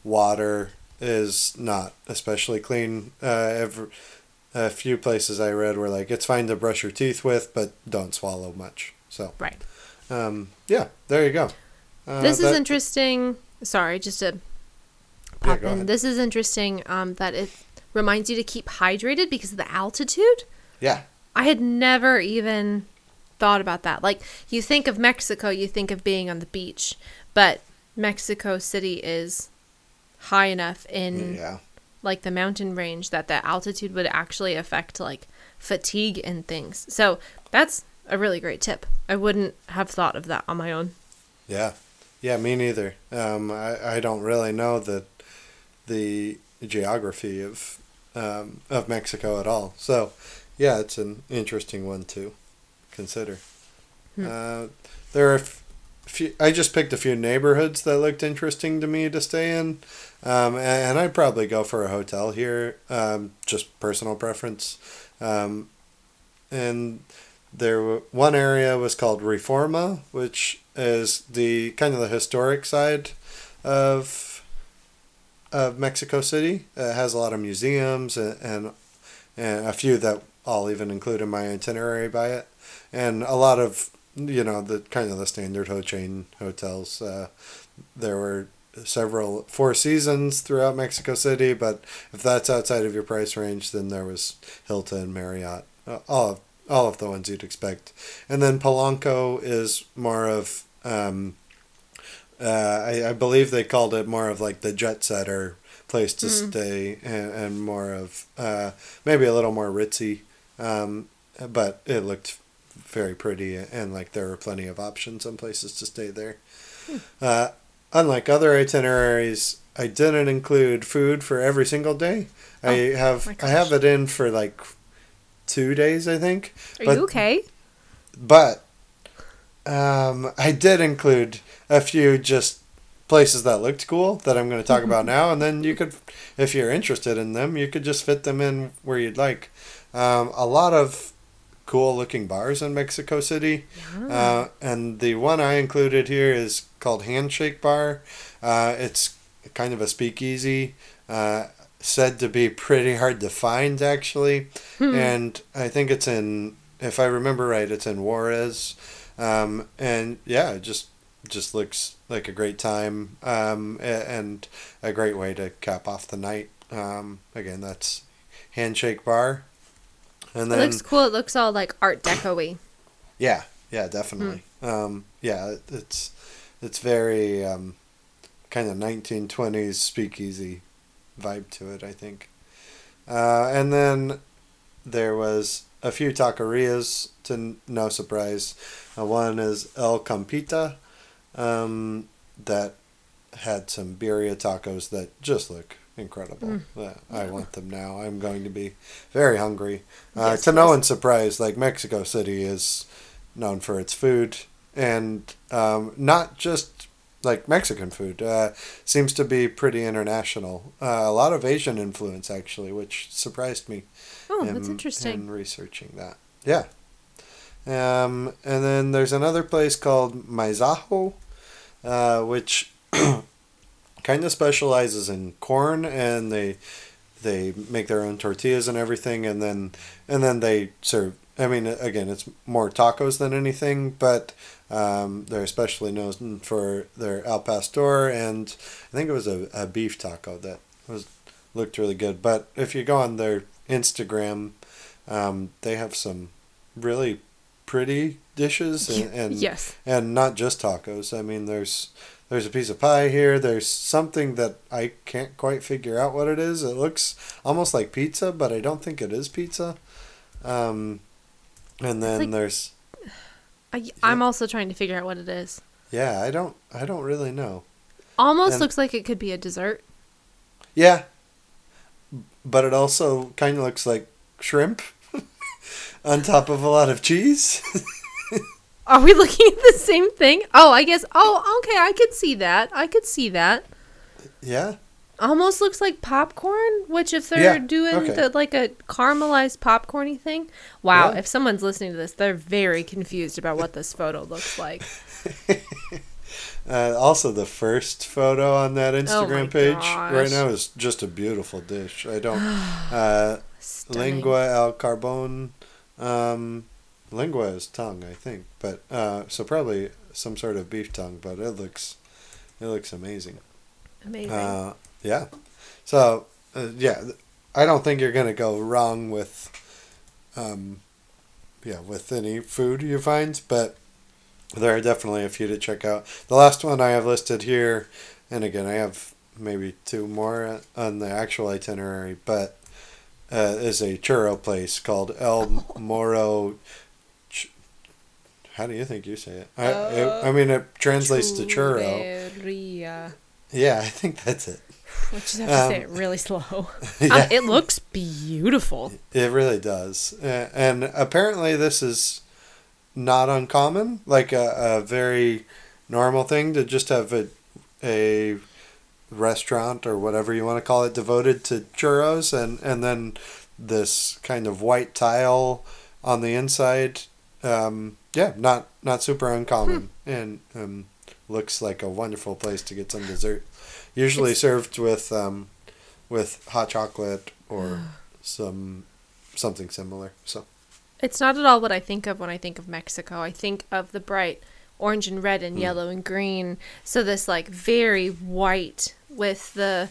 water is not especially clean. Uh, ever, a few places I read were like it's fine to brush your teeth with, but don't swallow much. So Right. um, yeah, there you go. Uh, this is that- interesting. Sorry, just to pop go in. ahead. This is interesting um, that it reminds you to keep hydrated because of the altitude. Yeah. I had never even thought about that. Like you think of Mexico, you think of being on the beach, but Mexico City is high enough in Yeah. like the mountain range that the altitude would actually affect like fatigue and things. So that's a really great tip. I wouldn't have thought of that on my own. Yeah, yeah, me neither. Um, I, I don't really know the the geography of um, of Mexico at all. So, yeah, it's an interesting one to consider. Uh, there are few. I just picked a few neighborhoods that looked interesting to me to stay in, um, and, I'd probably go for a hotel here. Um, just personal preference, um, and there wa- one area was called Reforma, which is the kind of the historic side of of Mexico City. It has a lot of museums and, and and a few that I'll even include in my itinerary by it, and a lot of you know the kind of the standard ho chain hotels. Uh, there were several Four Seasons throughout Mexico City, but if that's outside of your price range, then there was Hilton, and Marriott, uh, all of all of the ones you'd expect, and then Polanco is more of um, uh, I, I believe they called it more of like the jet setter place to stay and, and more of uh, maybe a little more ritzy um, but it looked very pretty and like there were plenty of options and places to stay there. Uh, unlike other itineraries i didn't include food for every single day i have i have it in for like two days i think Are But- you okay? but um, I did include a few just places that looked cool that I'm going to talk about now, and then you could, if you're interested in them, you could just fit them in where you'd like. Um, a lot of cool looking bars in Mexico City, uh, and the one I included here is called Handshake Bar. Uh, it's kind of a speakeasy. Uh, said to be pretty hard to find actually. And i think it's in if i remember right it's in juarez. Um, and yeah it just just looks like a great time um, and a great way to cap off the night. Um, again that's handshake bar and then, It looks cool. It looks all like art deco-y. yeah, yeah, definitely. Um, yeah, it- it's it's very um, kind of 1920s speakeasy vibe to it, I think. Uh, and then there was a few taquerias, to no surprise. Uh, one is El Campita, um, that had some birria tacos that just look incredible. Uh, I want them now. I'm going to be very hungry. Uh, Yes, to no one's surprise, like Mexico City is known for its food, and um, not just like Mexican food. Uh, seems to be pretty international. Uh, a lot of Asian influence, actually, which surprised me. Oh, in- that's interesting. In researching that, yeah. Um, and then there's another place called Maizajo, uh, which kind of specializes in corn, and they they make their own tortillas and everything, and then and then they serve. I mean, again, it's more tacos than anything, but um, they're especially known for their al pastor, and I think it was a, a beef taco that was looked really good. But if you go on their Instagram, um, they have some really pretty dishes and, and yes. and not just tacos. I mean, there's there's a piece of pie here. There's something that I can't quite figure out what it is. It looks almost like pizza, but I don't think it is pizza. Um, and then like- there's I, I'm also trying to figure out what it is. yeah, I don't I don't really know. Almost And- looks like it could be a dessert. Yeah, but it also kind of looks like shrimp on top of a lot of cheese. Are we looking at the same thing? Oh, I guess. Oh, okay. I could see that. I could see that. yeah, Almost looks like popcorn. Which, if they're Yeah, doing okay. the like a caramelized popcorny thing, wow! Yeah. If someone's listening to this, they're very confused about what this photo looks like. Uh, also, the first photo on that Instagram Oh page right now is just a beautiful dish. I don't. Uh, lingua al carbone. Um, lingua is tongue, I think, but uh, so probably some sort of beef tongue. But it looks, it looks amazing. Amazing. Uh, yeah. So uh, yeah, I don't think you're gonna go wrong with, um, yeah, with any food you find, but there are definitely a few to check out. The last one I have listed here, and again I have maybe two more on the actual itinerary, but uh, is a churro place called El Moro. How do you think you say it? I, it, I mean, it translates to churro. Churreria. Yeah, I think that's it. We'll just have to say Um, it really slow. Yeah. Um, it looks beautiful. It really does. And apparently, this is not uncommon, like a, a very normal thing to just have a, a restaurant or whatever you want to call it devoted to churros and, and then this kind of white tile on the inside. Um, yeah, not, not super uncommon and um, looks like a wonderful place to get some dessert. Usually It's- served with um, with hot chocolate or some something similar. So It's not at all what I think of when I think of Mexico. I think of the bright orange and red and Hmm. yellow and green. So this like very white with the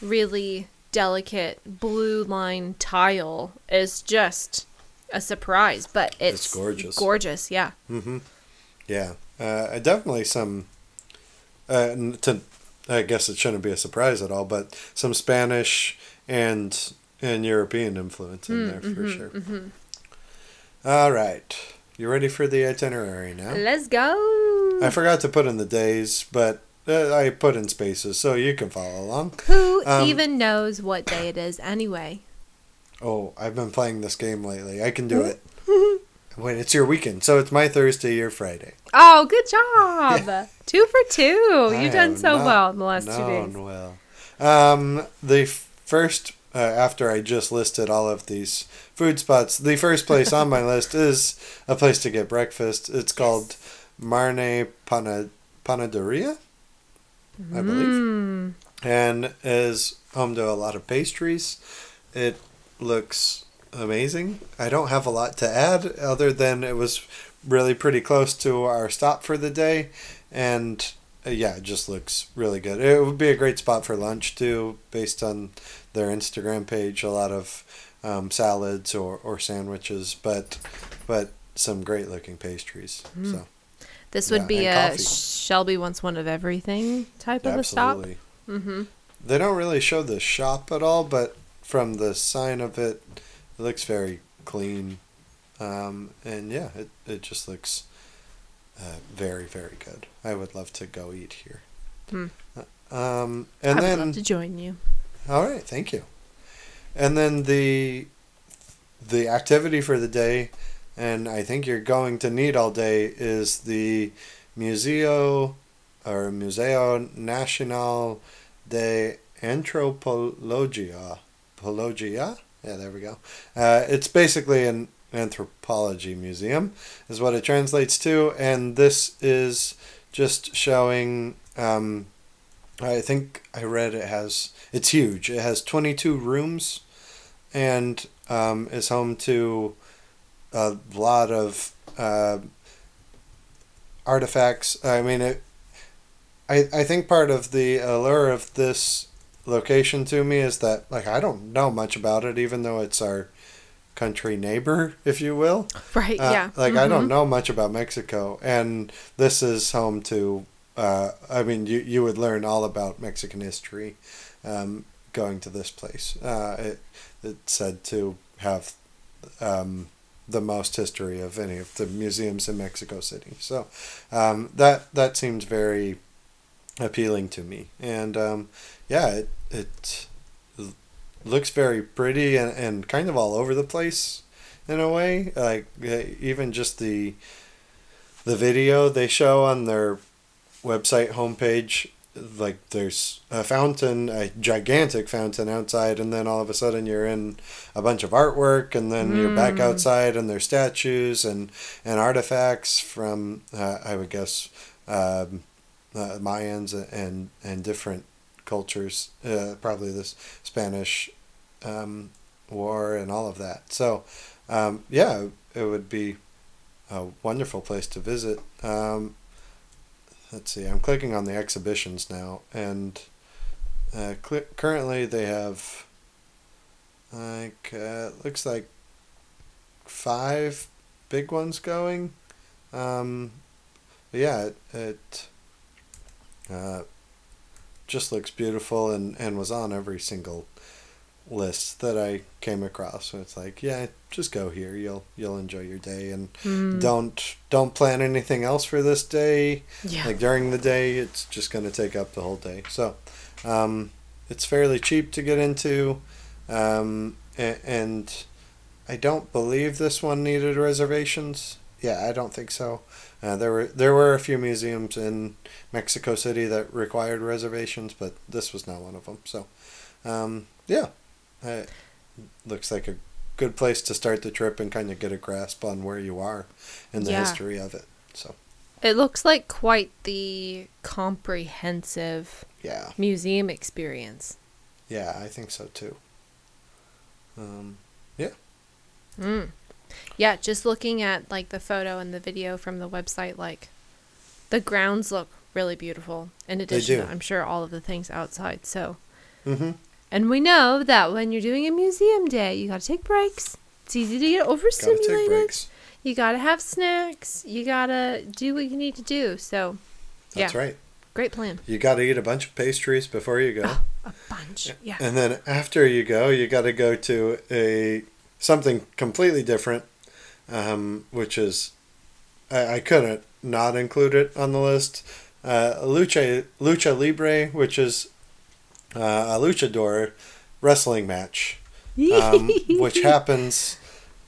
really delicate blue line tile is just a surprise, but it's, It's gorgeous. Gorgeous, yeah. Mm-hmm. yeah, uh, definitely some. Uh, to, I guess it shouldn't be a surprise at all, but some Spanish and and European influence in there for sure. All right, you ready for the itinerary now? Let's go. I forgot to put in the days, but uh, I put in spaces so you can follow along. Who um, even knows what day it is anyway? Oh, I've been playing this game lately. I can do it. when it's your weekend, so it's my Thursday, your Friday. Oh, good job. Two for two. I You've done so well in the last two days. well. Um, the first, uh, after I just listed all of these food spots, the first place on my list is a place to get breakfast. It's called Marne Pana- Panaderia, I believe, Mm. and is home to a lot of pastries. It looks amazing. I don't have a lot to add other than it was really pretty close to our stop for the day and uh, yeah, it just looks really good. It would be a great spot for lunch too, based on their Instagram page. A lot of um, salads or, or sandwiches, but but some great looking pastries. So This would Yeah, be a coffee. Shelby wants one of everything type of a stop. absolutely, Mm-hmm. they don't really show the shop at all, but from the sign of it, it looks very clean. Um, and yeah, it, it just looks uh, very very good. I would love to go eat here. Hmm. Um, and I then love to join you. All right, thank you. And then the the activity for the day, and I think you're going to need all day, is the Museo or Museo Nacional de Antropologia. Pologia? Yeah, there we go. Uh, it's basically an anthropology museum, is what it translates to, and this is just showing. Um, I think I read it has it's huge. It has 22 rooms and um, is home to a lot of uh, artifacts. I mean, it, I, I think part of the allure of this location to me is that, like, I don't know much about it, even though it's our country neighbor, if you will. Right, Uh, yeah. Like I don't Mhm. know much about Mexico, and this is home to. Uh, I mean, you you would learn all about Mexican history, um, going to this place. Uh, it it's said to have, um, the most history of any of the museums in Mexico City. So, um, that that seems very appealing to me, and um, yeah, it it looks very pretty and, and kind of all over the place in a way. Like uh, even just the the video they show on their website homepage, like there's a fountain, a gigantic fountain outside, and then all of a sudden you're in a bunch of artwork, and then you're back Mm. outside, and there's statues and and artifacts from uh, I would guess um, uh, Mayans and and different cultures, uh, probably this Spanish um, war and all of that. So, um, yeah, it would be a wonderful place to visit. Um, let's see, I'm clicking on the exhibitions now, and uh, cl- currently they have like uh, looks like five big ones going. Um, yeah, it, it uh, just looks beautiful and, and was on every single list that I came across. So it's like, yeah, just go here. You'll you'll enjoy your day and Mm. don't don't plan anything else for this day. Yeah. Like during the day, it's just going to take up the whole day. So, um, it's fairly cheap to get into, um, and, and I don't believe this one needed reservations. Yeah, I don't think so. Uh, there were there were a few museums in Mexico City that required reservations, but this was not one of them. So, um, yeah, uh, looks like a good place to start the trip and kind of get a grasp on where you are in the Yeah. history of it. So, It looks like quite the comprehensive yeah. museum experience. Yeah, I think so too. Um, yeah. Mm. Yeah, just looking at like the photo and the video from the website, like the grounds look really beautiful. In addition, do. to, I'm sure all of the things outside. So, mm-hmm. and we know that when you're doing a museum day, you gotta take breaks. It's easy to get Gotta overstimulated. breaks. You gotta have snacks. You gotta do what you need to do. So, That's yeah, right. great plan. You got to eat a bunch of pastries before you go, A bunch. Yeah. and then after you go, you got to go to a something completely different, um, which is I, I couldn't not include it on the list. Uh, lucha lucha libre, which is uh, a luchador wrestling match. um, which happens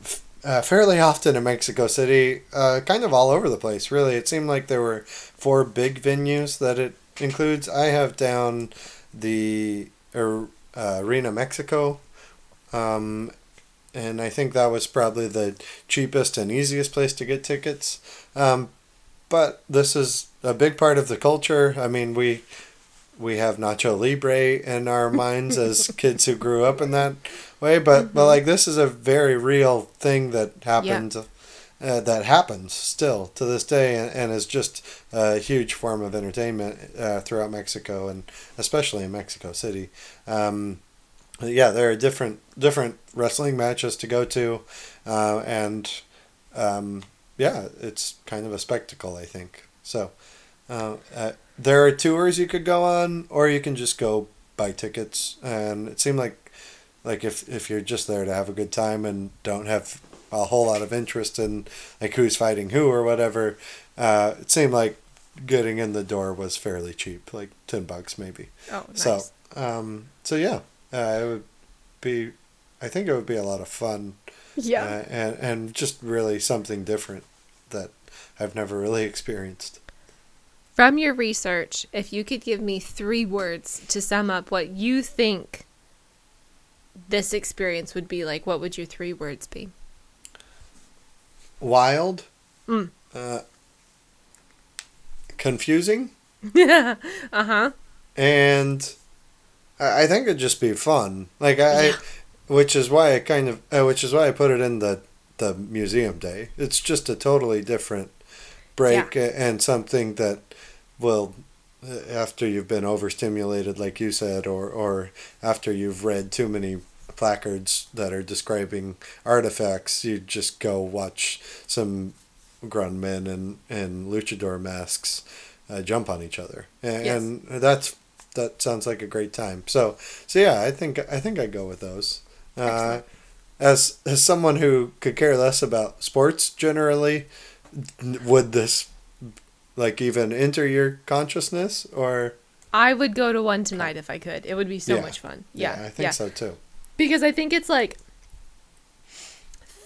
f- uh, fairly often in Mexico City, uh, kind of all over the place. Really, it seemed like there were four big venues that it includes. I have down the uh, Arena Mexico, um, and I think that was probably the cheapest and easiest place to get tickets. Um, but this is a big part of the culture. I mean, we we have Nacho Libre in our minds as kids who grew up in that way, but but like this is a very real thing that happened. Uh, that happens still to this day and, and is just a huge form of entertainment uh, throughout Mexico and especially in Mexico City. Um, yeah, there are different different wrestling matches to go to, uh, and um, yeah, it's kind of a spectacle, I think. So, uh, uh, there are tours you could go on, or you can just go buy tickets. And it seemed like, like if if you're just there to have a good time and don't have a whole lot of interest in like who's fighting who or whatever, uh, it seemed like getting in the door was fairly cheap, like ten bucks maybe. Oh, nice. So, um, so yeah, uh, it would be. I think it would be a lot of fun, yeah. uh, and and just really something different that I've never really experienced. From your research, if you could give me three words to sum up what you think this experience would be like, what would your three words be? Wild, Mm. uh, confusing, uh huh. and I I think it'd just be fun. Like I, Yeah. I which is why I kind of, uh, which is why I put it in the the museum day. It's just a totally different break a- and something that will, uh, after you've been overstimulated, like you said, or or after you've read too many placards that are describing artifacts, you just go watch some grown men and in luchador masks uh, jump on each other, and, Yes. and that's that sounds like a great time. So so yeah, I think I think I go with those. Uh, as as someone who could care less about sports generally, would this like even enter your consciousness or I would go to one tonight if I could. It would be so Yeah. much fun. Yeah. I think so too. Because I think it's like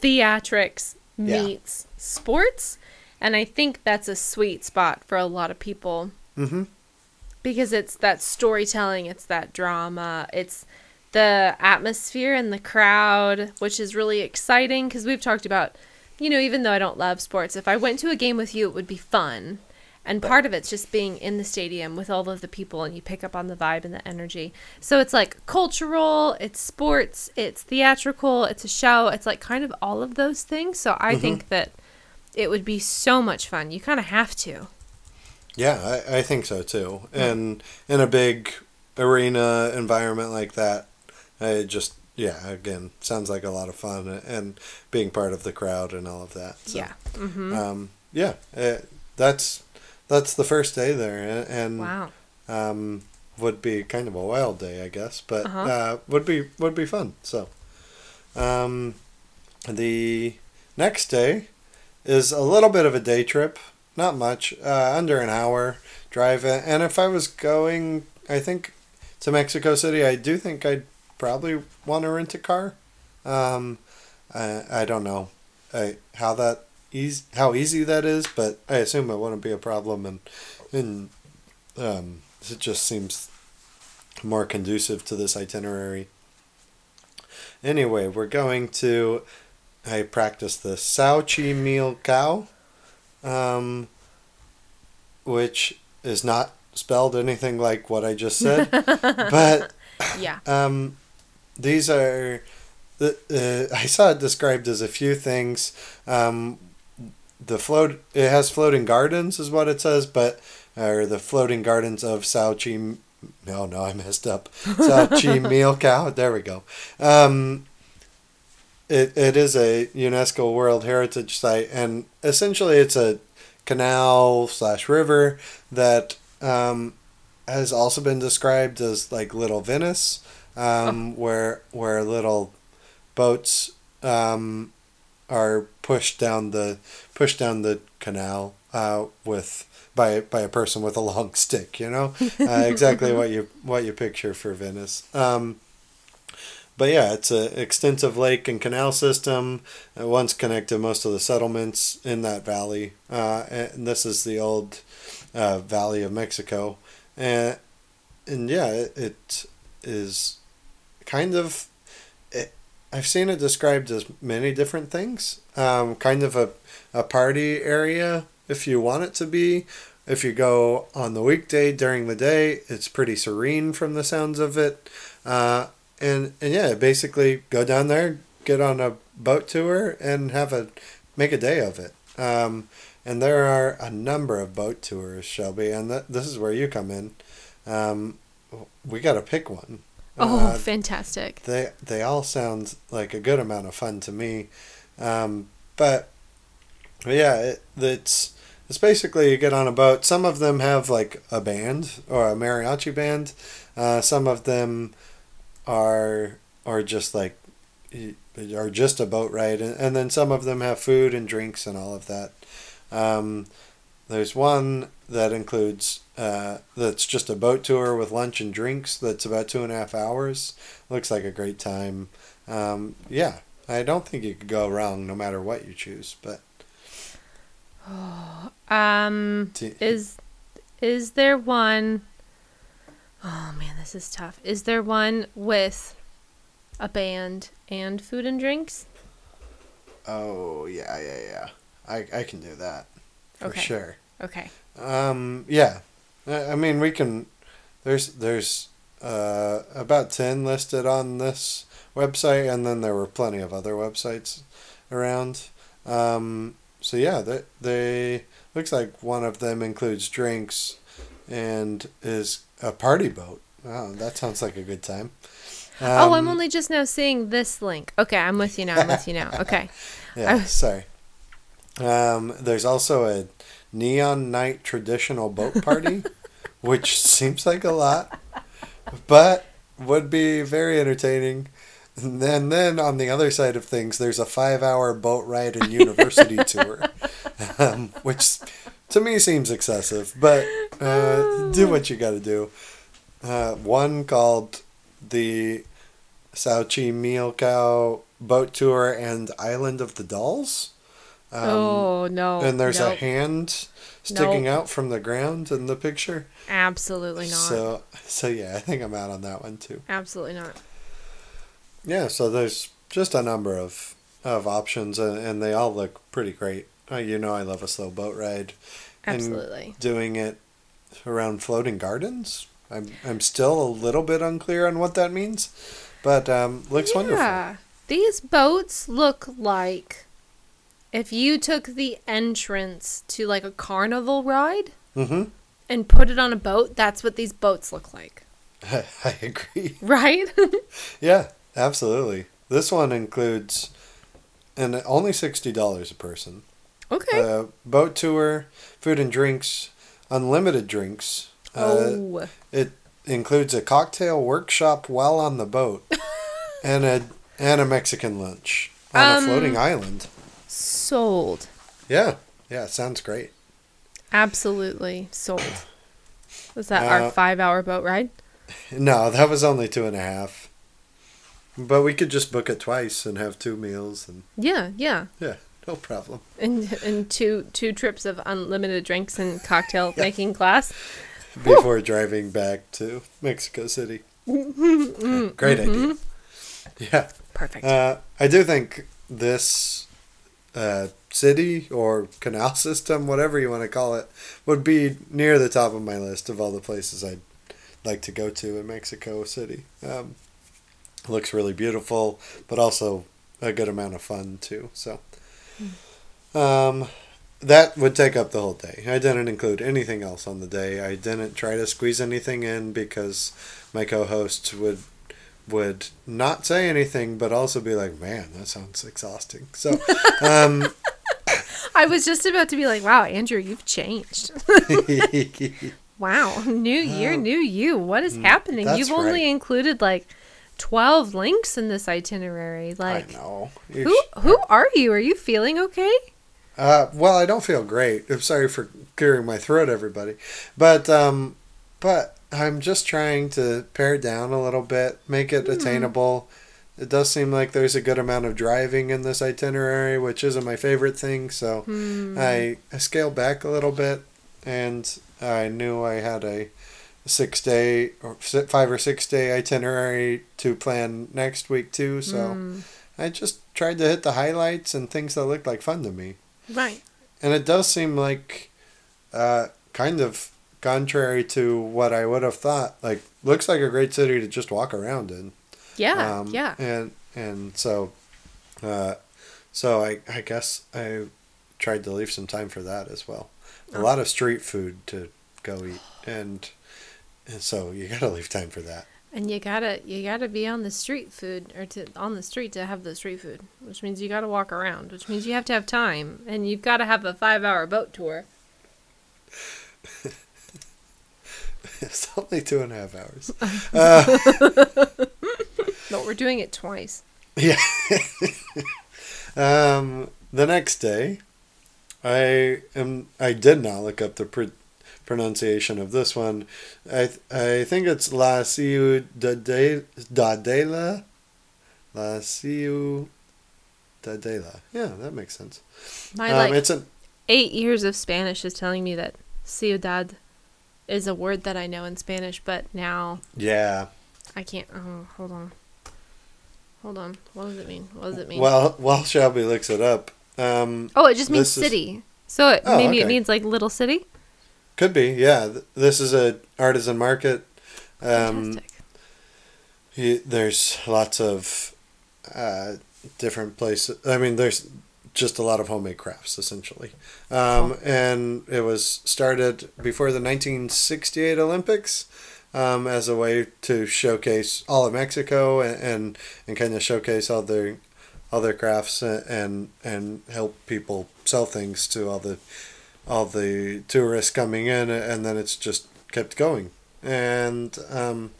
theatrics Yeah. meets sports. And I think that's a sweet spot for a lot of people Mm-hmm. Because it's that storytelling, it's that drama, it's the atmosphere and the crowd, which is really exciting because we've talked about, you know, even though I don't love sports, if I went to a game with you, it would be fun. And part of it's just being in the stadium with all of the people and you pick up on the vibe and the energy. So it's like cultural, it's sports, it's theatrical, it's a show, it's like kind of all of those things. So I mm-hmm. think that it would be so much fun. You kind of have to. Yeah, I, I think so too. And in a big arena environment like that, it just yeah, again, sounds like a lot of fun and being part of the crowd and all of that. So, yeah. Mm-hmm. Um, yeah, uh, that's that's the first day there, and wow. um, would be kind of a wild day, I guess, but Uh-huh. uh, would be would be fun. So, um, the next day is a little bit of a day trip, not much, uh, under an hour drive, and if I was going, I think to Mexico City, I do think I'd probably want to rent a car. Um, I I don't know, I, how that easy how easy that is, but I assume it wouldn't be a problem, and and um, it just seems more conducive to this itinerary. Anyway, we're going to. I practiced the Xochimilco, um, which is not spelled anything like what I just said, but Yeah. um, these are. The, uh, I saw it described as a few things. Um, the float it has floating gardens is what it says, but or the floating gardens of Sao Chi. No, no, I messed up. Sao Chi Meal Cow. There we go. Um, it it is a UNESCO World Heritage Site, and essentially it's a canal slash river that um, has also been described as like Little Venice, um, where where little boats um, are pushed down the pushed down the canal uh, with by by a person with a long stick. You know, uh, exactly what you what you picture for Venice. Um, but yeah, it's an extensive lake and canal system. Once connected most of the settlements in that valley. Uh, and this is the old uh, Valley of Mexico. And, and yeah, it, it is kind of. It, I've seen it described as many different things. Um, kind of a, a party area, if you want it to be. If you go on the weekday during the day, it's pretty serene from the sounds of it. Uh, and and yeah, basically go down there, get on a boat tour, and have a make a day of it. Um, and there are a number of boat tours, Shelby, and th- this is where you come in. Um, we got to pick one. Oh, Uh, fantastic. they they all sound like a good amount of fun to me, um, but but yeah, it, it's it's basically you get on a boat. Some of them have like a band or a mariachi band. Uh, some of them are are just like are just a boat ride, and, and then some of them have food and drinks and all of that. Um, there's one that includes uh, that's just a boat tour with lunch and drinks. That's about two and a half hours. Looks like a great time. Um, yeah, I don't think you could go wrong no matter what you choose. But Um, t- is is there one oh man, this is tough. Is there one with a band and food and drinks? oh yeah, yeah, yeah. I I can do that for Okay. sure. Okay. Um, yeah, I I mean we can. There's there's uh, about ten listed on this website, and then there were plenty of other websites around. Um, so yeah, they they looks like one of them includes drinks, and is a party boat. Wow, that sounds like a good time. oh, I'm Um, only just now seeing this link. Okay, I'm with you now. I'm with you now. Okay. Yeah, sorry. Um, there's also a neon night traditional boat party, which seems like a lot, but would be very entertaining. And then, then on the other side of things, there's a five-hour boat ride and university tour, um, which to me seems excessive. But uh, do what you got to do. Uh, one called the Xochimilco boat tour and Island of the Dolls. Um, oh no. and there's a hand sticking out from the ground in the picture. Absolutely not. So, so yeah, I think I'm out on that one too. Absolutely not. Yeah, so there's just a number of of options, and, and they all look pretty great. Uh, you know, I love a slow boat ride. And Absolutely. doing it around floating gardens. I'm I'm still a little bit unclear on what that means, but um, looks wonderful. Yeah. These boats look like if you took the entrance to like a carnival ride Mm-hmm. and put it on a boat, that's what these boats look like. I agree. Right? Yeah, Absolutely. This one includes, and only sixty dollars a person. Okay. Uh, boat tour, food and drinks, unlimited drinks. Uh, oh. It includes a cocktail workshop while on the boat, and a and a Mexican lunch on Um, a floating island. Sold. Yeah, yeah, sounds great. Absolutely sold. Was that Uh, our five hour boat ride? No, that was only two and a half. But we could just book it twice and have two meals, and Yeah, yeah. yeah, no problem. And and two two trips of unlimited drinks and cocktail making class. Before driving back to Mexico City. Great idea. Yeah. Perfect. Uh, I do think this uh, city or canal system, whatever you want to call it, would be near the top of my list of all the places I'd like to go to in Mexico City. Um, looks really beautiful, but also a good amount of fun too. So, um, that would take up the whole day. I didn't include anything else on the day. I didn't try to squeeze anything in because my co-host would would not say anything, but also be like, "Man, that sounds exhausting." So, um, I was just about to be like, wow, Andrew, you've changed. wow. New year, new you. What is happening? Mm, You've only right. included like 12 links in this itinerary. I Like, know. You who sh- who are you? Are you feeling okay? Uh, well, I don't feel great. I'm sorry for clearing my throat, everybody. But um, but I'm just trying to pare it down a little bit, make it attainable. It does seem like there's a good amount of driving in this itinerary, which isn't my favorite thing. So Hmm. I, I scaled back a little bit, and I knew I had a six day or five or six day itinerary to plan next week too. So Hmm. I just tried to hit the highlights and things that looked like fun to me. Right. And it does seem like, uh, kind of contrary to what I would have thought. Like, looks like a great city to just walk around in. Yeah. Um, yeah. And and so, uh, so I I guess I tried to leave some time for that as well. A Oh. lot of street food to go eat, and and so you gotta leave time for that. And you gotta you gotta be on the street food or to on the street to have the street food, which means you gotta walk around, which means you have to have time, and you've got to have a five hour boat tour. it's only two and a half hours. Uh, But we're doing it twice. Yeah. um, the next day, I am. I did not look up the pr- pronunciation of this one. I th- I think it's La Ciudadela. La Ciudadela. Yeah, that makes sense. My Um, like it's an eight years of Spanish is telling me that ciudad is a word that I know in Spanish, but now yeah. I can't. Oh, hold on. Hold on. What does it mean? What does it mean? Well, while Shelby looks it up, um, oh, it just means this is- city. So it, Oh, maybe it means like little city. Could be. Yeah, this is a artisan market. Um, Fantastic. He, there's lots of uh, different places. I mean, there's just a lot of homemade crafts, essentially. Um, And it was started before the 1968 Olympics um, as a way to showcase all of Mexico and, and, and kind of showcase all their all their crafts and, and and help people sell things to all the all the tourists coming in, and then it's just kept going. And um,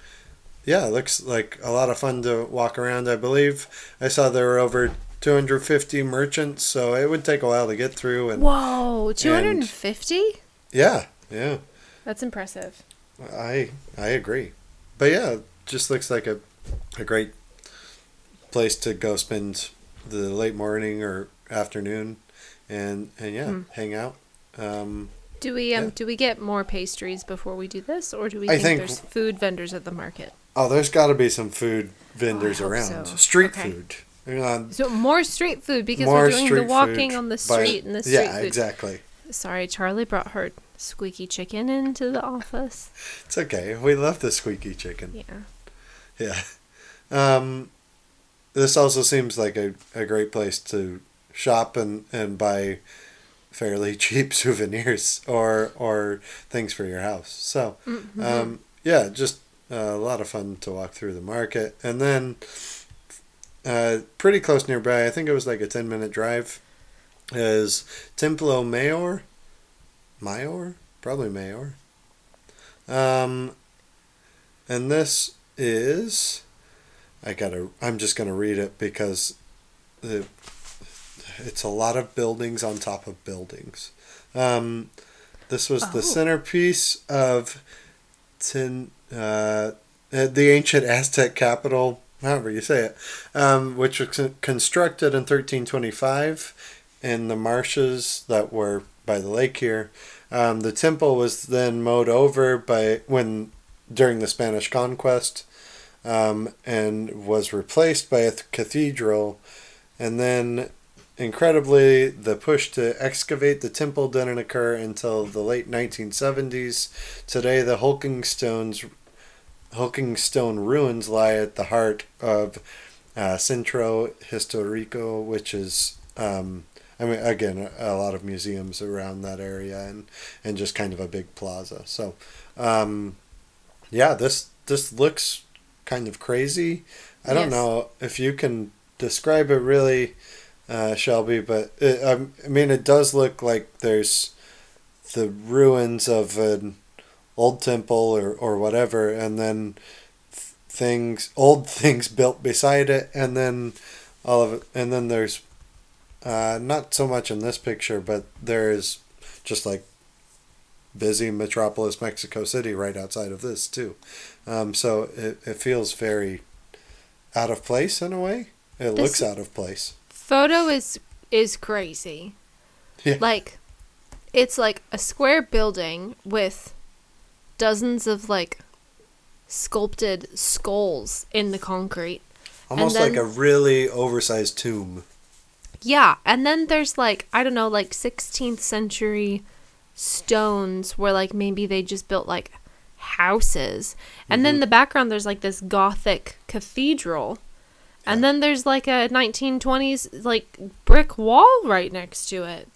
yeah, it looks like a lot of fun to walk around. I believe I saw there were over 250 merchants, so it would take a while to get through. And Whoa, two hundred and fifty. yeah, yeah, That's impressive. I I agree. But yeah, just looks like a a great place to go spend the late morning or afternoon, and and yeah, Hmm. hang out. Um, Do we um Yeah. do we get more pastries before we do this, or do we think, think- there's food vendors at the market? oh, there's got to be some food vendors hope around. so. Street Okay. food. Um, So more street food because we're doing the walking on the by- street and the street yeah, food. exactly. Sorry, Charlie brought her squeaky chicken into the office. It's okay. We love the squeaky chicken. Yeah. Yeah. Um, this also seems like a, a great place to shop and, and buy fairly cheap souvenirs or or things for your house. So, Mm-hmm. um, yeah, just uh, a lot of fun to walk through the market. And then uh, pretty close nearby. I think it was like a ten minute drive. Is Templo Mayor, Mayor, probably Mayor. Um, and this is, I gotta. I'm just gonna read it because, the, it's a lot of buildings on top of buildings. Um, this was the Oh. centerpiece of Tin, uh, uh, the ancient Aztec capital, however you say it, um, which was constructed in 1325 in the marshes that were by the lake here. Um, the temple was then mowed over by when during the Spanish conquest, um, and was replaced by a th- cathedral, and then incredibly the push to excavate the temple didn't occur until the late 1970s. Today, the hulking stones, hulking stone ruins lie at the heart of uh, Centro Historico, which is um, I mean, again, a lot of museums around that area and, and just kind of a big plaza. So, um, yeah, this this looks kind of crazy. I don't know if you can describe it really, uh, Shelby, but it, I mean, it does look like there's the ruins of an old temple or, or whatever, and then things, old things built beside it, and then all of it, and then there's uh, not so much in this picture, but there's just like busy metropolis Mexico City right outside of this too. Um, so it, it feels very out of place in a way. It This- looks out of place. Photo is is crazy. Yeah. Like it's like a square building with dozens of like sculpted skulls in the concrete. Almost then- like a really oversized tomb. Yeah, and then there's like I don't know, like 16th century stones where like maybe they just built like houses. And then in the background there's like this gothic cathedral. And then there's like a 1920s like brick wall right next to it.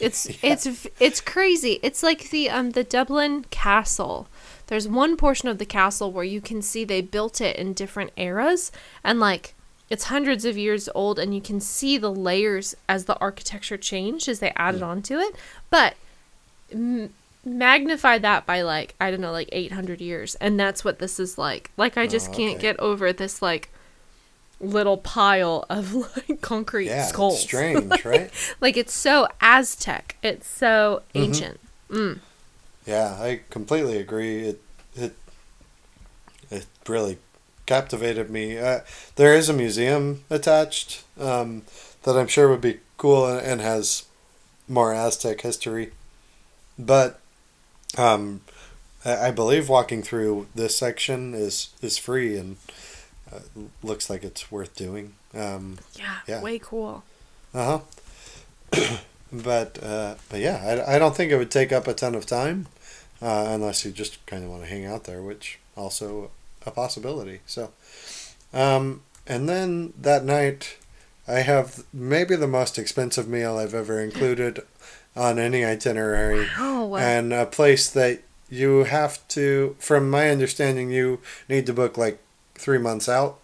It's it's it's crazy. It's like the um the Dublin castle. There's one portion of the castle where you can see they built it in different eras and like it's hundreds of years old and you can see the layers as the architecture changed as they added onto it. But m- magnify that by like I don't know like 800 years and that's what this is like. Like I just Oh, can't get over this like little pile of like concrete Yeah, skulls. strange, right? Like it's so Aztec. It's so Mhm. ancient. Mm. Yeah, I completely agree. It it it really captivated me. Uh, there is a museum attached um, that I'm sure would be cool and, and has more Aztec history, but um, I, I believe walking through this section is is free and uh, looks like it's worth doing. Um, Yeah, Yeah. way cool. uh huh. but uh, but yeah, I, I don't think it would take up a ton of time, uh, unless you just kind of want to hang out there, which also a possibility. So, um, and then that night, I have maybe the most expensive meal I've ever included on any itinerary, wow. and a place that you have to, from my understanding, you need to book like three months out.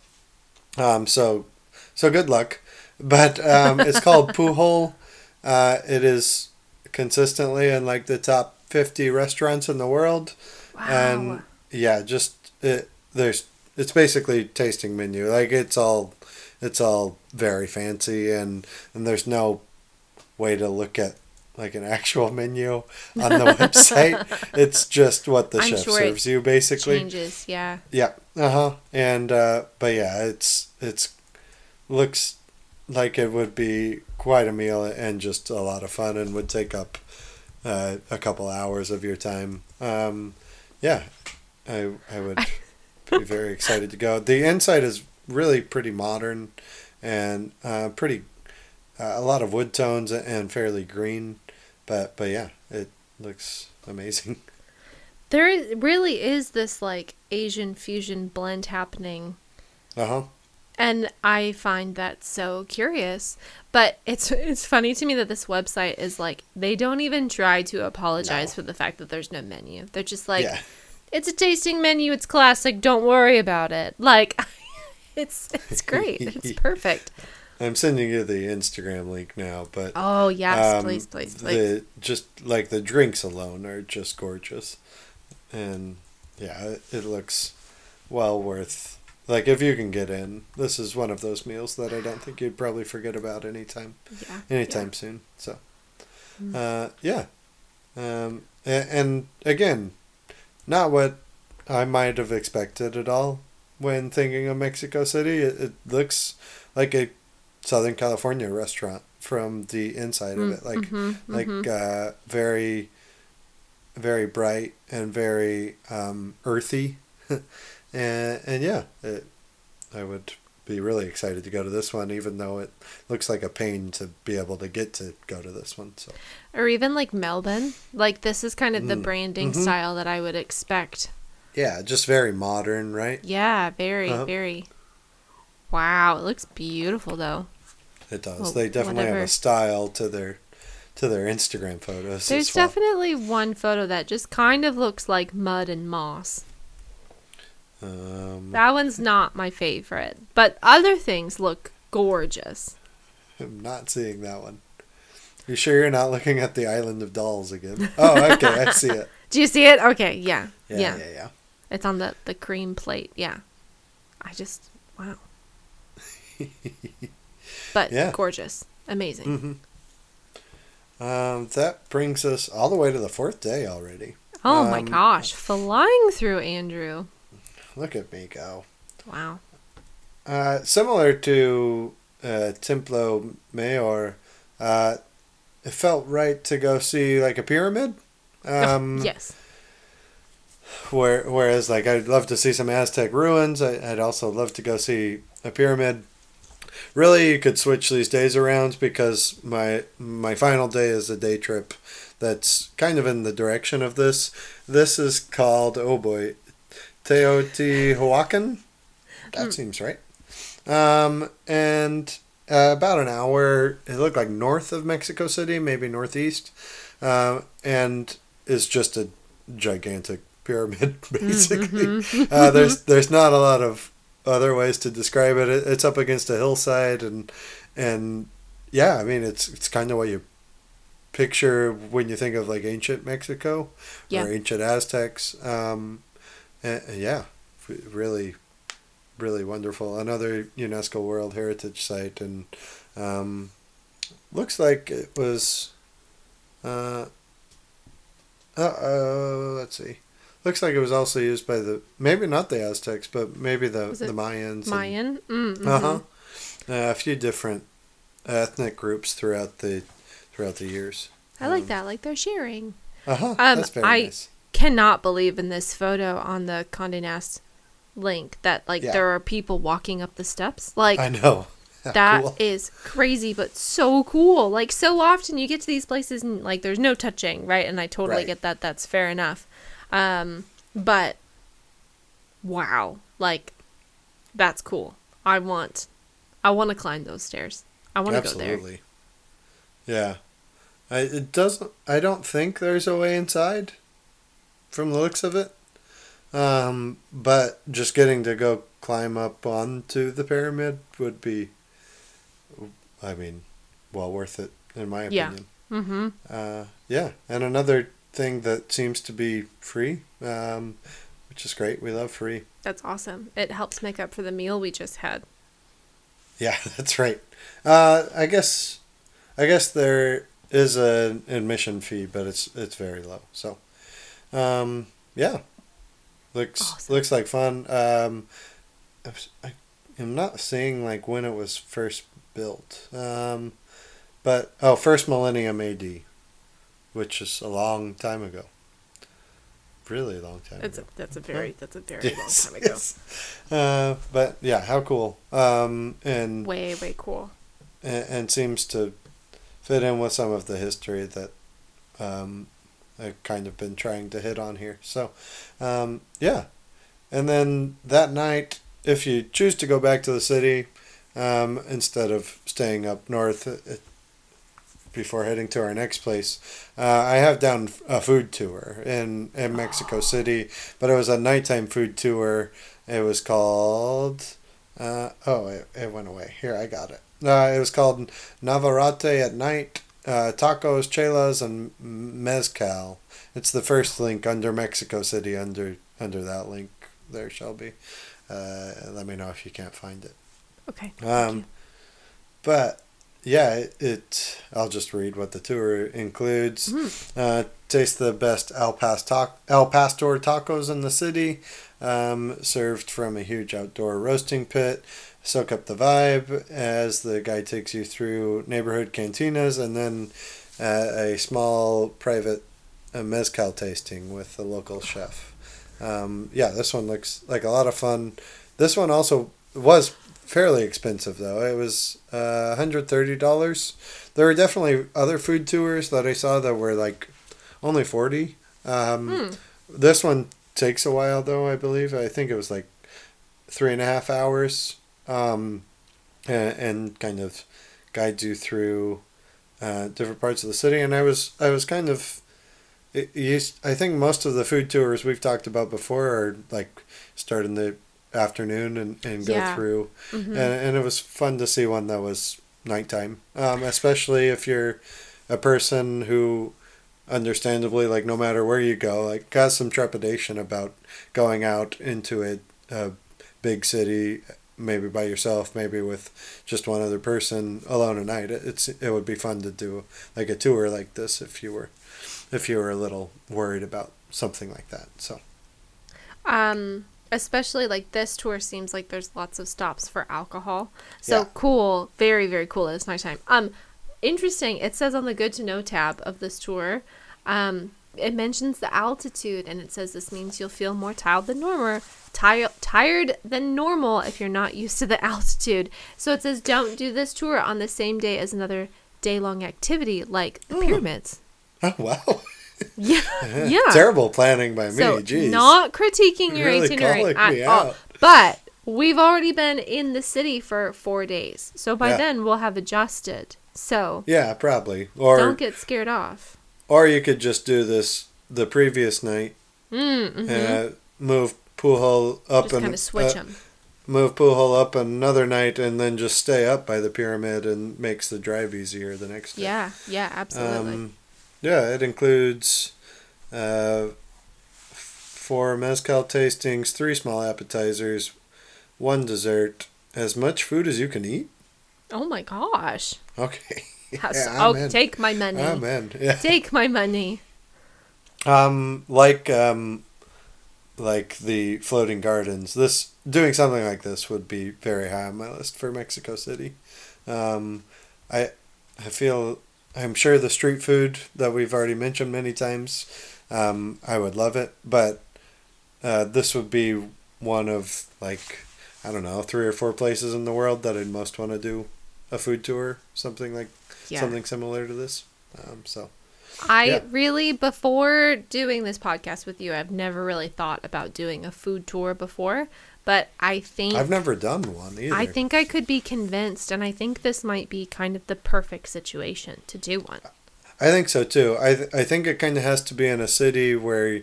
Um, so, so good luck. But um, it's called Pujol. Uh, it is consistently in like the top 50 restaurants in the world. wow. And yeah, just it, there's it's basically tasting menu. Like it's all it's all very fancy and and there's no way to look at like an actual menu on the website. It's just what the I'm chef sure serves you basically. Changes, yeah. Yeah. Uh huh. And uh, but yeah, it's it's looks like it would be quite a meal and just a lot of fun and would take up uh, a couple hours of your time. Um, yeah, I I would be very excited to go. The inside is really pretty modern and uh, pretty uh, a lot of wood tones and fairly green, but but yeah, it looks amazing. There is, really is this like Asian fusion blend happening Uh huh. and I find that so curious. But it's it's funny to me that this website is like they don't even try to apologize No. for the fact that there's no menu. They're just like yeah. it's a tasting menu, it's classic, don't worry about it. Like It's it's great. It's perfect. I'm sending you the Instagram link now, but Oh yes, um, please, please, please. the just like the drinks alone are just gorgeous, and yeah, it, it looks well worth. Like if you can get in, this is one of those meals that I don't think you'd probably forget about anytime yeah. anytime soon. So, Mm. uh, yeah, um, and, and again, not what I might have expected at all when thinking of Mexico City. It, it looks like a Southern California restaurant from the inside of it, like Mhm, like mhm. uh, very, very bright and very um, earthy, and and yeah, it, I would be really excited to go to this one, even though it looks like a pain to be able to get to go to this one. So or even like Melbourne. Like this is kind of the Mm, branding mhm. style that I would expect. yeah, just very modern, right? Yeah, very, Uh-huh. very. Wow, it looks beautiful though. It does. Well, they definitely have a style to their to their Instagram photos. There's well. definitely one photo that just kind of looks like mud and moss. Um, That one's not my favorite, but other things look gorgeous. I'm not seeing that one. You sure you're not looking at the Island of Dolls again? Oh, okay, I see it. Do you see it? Okay, yeah. Yeah, Yeah. yeah, yeah. It's on the the cream plate. Yeah. I just wow. but Yeah. gorgeous. Amazing. hmm Um, that brings us all the way to the fourth day already. Oh my Um, gosh, flying through Andrew. Look at me go. Wow. Uh, similar to uh, Templo Mayor, uh, it felt right to go see like a pyramid. Um, yes. Where, whereas, like, I'd love to see some Aztec ruins. I, I'd also love to go see a pyramid. Really, you could switch these days around because my my final day is a day trip that's kind of in the direction of this. This is called oh boy, Teotihuacan. That seems right. Um, and uh, about an hour. It looked like north of Mexico City, maybe northeast, uh, and is just a gigantic pyramid basically. uh, there's there's not a lot of other ways to describe it. it. It's up against a hillside and and yeah, I mean it's it's kind of what you picture when you think of like ancient Mexico Yeah. or ancient Aztecs. Um, and, and yeah, really, really wonderful. Another UNESCO World Heritage Site, and um, looks like it was. Uh, uh, uh, let's see. Looks like it was also used by the maybe not the Aztecs, but maybe the the Mayans. Mayan. Mm, Uh mhm. huh. Uh, a few different ethnic groups throughout the throughout the years. I like that. Like they're sharing. Uh huh. Um, That's very I- nice. Cannot believe in this photo on the Condé Nast link that like Yeah. there are people walking up the steps. Like I know. That is cool. crazy, but so cool. Like so often you get to these places and like there's no touching, right? And I totally Right. get that. That's fair enough. Um, but wow, like that's cool. I want, I want to climb those stairs. I want to go there. Absolutely. Yeah. I, it doesn't. I don't think there's a way inside, from the looks of it. Um, but just getting to go climb up onto the pyramid would be, I mean, well worth it in my Yeah. opinion. Mm-hmm. Uh, yeah, and another thing that seems to be free, um, which is great. We love free. That's awesome. It helps make up for the meal we just had. Yeah, that's right. Uh, I guess, I guess there is an admission fee, but it's it's very low. So, um, yeah, looks Awesome. looks like fun. Um, I was- I am not seeing like when it was first built, um, but oh, first millennium AD, which is a long time ago. Really long time. It's a, ago. that's a very that's a very Yes, long time ago. yes. Uh, but yeah, how cool. Um, and Way way cool. and, and seems to fit in with some of the history that um, I've kind of been trying to hit on here. So, um, yeah. And then that night, if you choose to go back to the city um, instead of staying up north uh, before heading to our next place, uh, I have done a food tour in, in Mexico City, but it was a nighttime food tour. It was called Uh, oh, it, it went away. Here, I got it. Uh, it was called Navarrete at Night, uh, Tacos, Chelas, and Mezcal. It's the first link under Mexico City under under that link there, Shelby. Uh, let me know if you can't find it. Okay. Um, but yeah, it, it. I'll just read what the tour includes. Mm. Uh, taste the best El, Pastor, El Pastor tacos in the city, um, served from a huge outdoor roasting pit. Soak up the vibe as the guide takes you through neighborhood cantinas and then uh, a small private uh, mezcal tasting with the local chef. Um, yeah, this one looks like a lot of fun. This one also was fairly expensive though. It was uh, $130. There were definitely other food tours that I saw that were like only 40. Um, Hmm. This one takes a while though, I believe. I think it was like three and a half hours um, and, and kind of guides you through uh, different parts of the city. And I was I was kind of it used, I think most of the food tours we've talked about before are like start in the afternoon and, and go Yeah. through Mhm. and, and it was fun to see one that was nighttime um, especially if you're a person who understandably like no matter where you go like has some trepidation about going out into a, a big city maybe by yourself maybe with just one other person alone at night It- it's it would be fun to do like a tour like this if you were if you were a little worried about something like that so Um, especially like this tour seems like there's lots of stops for alcohol. So Yeah. cool, very very cool. It's nighttime. Um, interesting. It says on the good to know tab of this tour, um, it mentions the altitude and it says this means you'll feel more tired than normal. Tired, tired than normal if you're not used to the altitude. So it says don't do this tour on the same day as another day long activity like the Hmm. pyramids. oh wow Yeah, yeah. terrible planning by me So jeez not critiquing your Really itinerary at me all, out. but we've already been in the city for four days, so by Yeah. then we'll have adjusted. So yeah probably or don't get scared off. Or you could just do this the previous night, Mm, mhm. uh, move Pujol up Just and kind of switch uh, them. move Pujol up another night, and then just stay up by the pyramid, and makes the drive easier the next day. yeah, yeah, absolutely. Um, yeah, it includes uh, four mezcal tastings, three small appetizers, one dessert, as much food as you can eat. oh my gosh! Okay. Yeah, oh, in. take my money. I'm in. Yeah. Take my money. Um, like um, like the floating gardens. This doing something like this would be very high on my list for Mexico City. Um, I I feel I'm sure the street food that we've already mentioned many times. Um, I would love it, but uh, this would be one of like I don't know three or four places in the world that I'd most want to do a food tour, something like Yeah. something similar to this. Um, so I Yeah. really, before doing this podcast with you, I've never really thought about doing a food tour before. But I think I've never done one either. I think I could be convinced, and I think this might be kind of the perfect situation to do one. I think so too. I th- I think it kind of has to be in a city where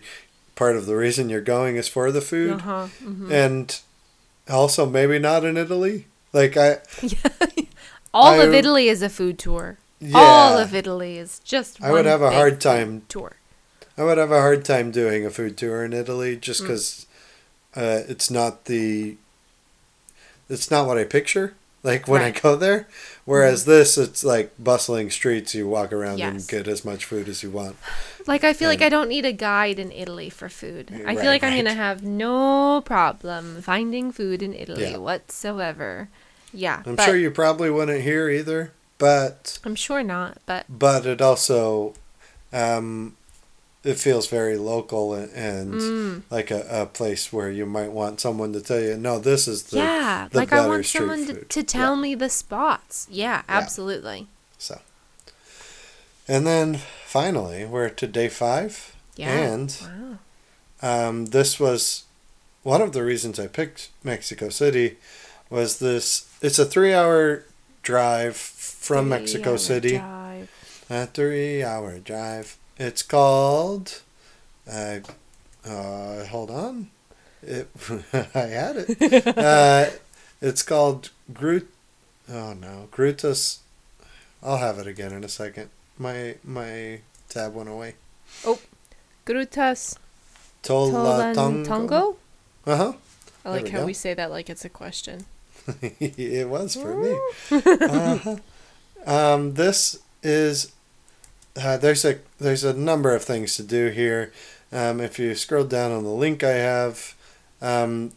part of the reason you're going is for the food, Uh-huh. mhm. and also maybe not in Italy. Like I, All of Italy is a food tour. yeah, All of Italy is just. I would have a hard time- tour. I would have a hard time doing a food tour in Italy Mm. just because uh, it's not the, it's not what I picture. Like when I Right. Mm-hmm. go there, whereas this, it's like bustling streets. You walk around and get as much food as you want. Like I feel like I don't need a guide in Italy for food. I Right, feel like I'm gonna have no problem finding food in Italy Yeah. whatsoever. Yeah, I'm but sure you probably wouldn't here either, but I'm sure not. But but it also um, it feels very local and, and mm, like a, a place where you might want someone to tell you no this is the yeah, the like I want someone to, to tell me the spots. Yeah, absolutely. so and then finally we're to day five Yeah. and wow. um, this was one of the reasons I picked Mexico City was this it's a three hour drive from Mexico Three-hour City drive. A three hour drive. It's called. Uh, uh, hold on. It, I had it. uh, It's called Groot. Oh no, Grutas. I'll have it again in a second. My my tab went away. Oh, Grutas Tolantongo. Uh huh. I like we how go. we say that like it's a question. it was for me. uh-huh. um, this is uh, there's a there's a number of things to do here. Um, if you scroll down on the link I have, um,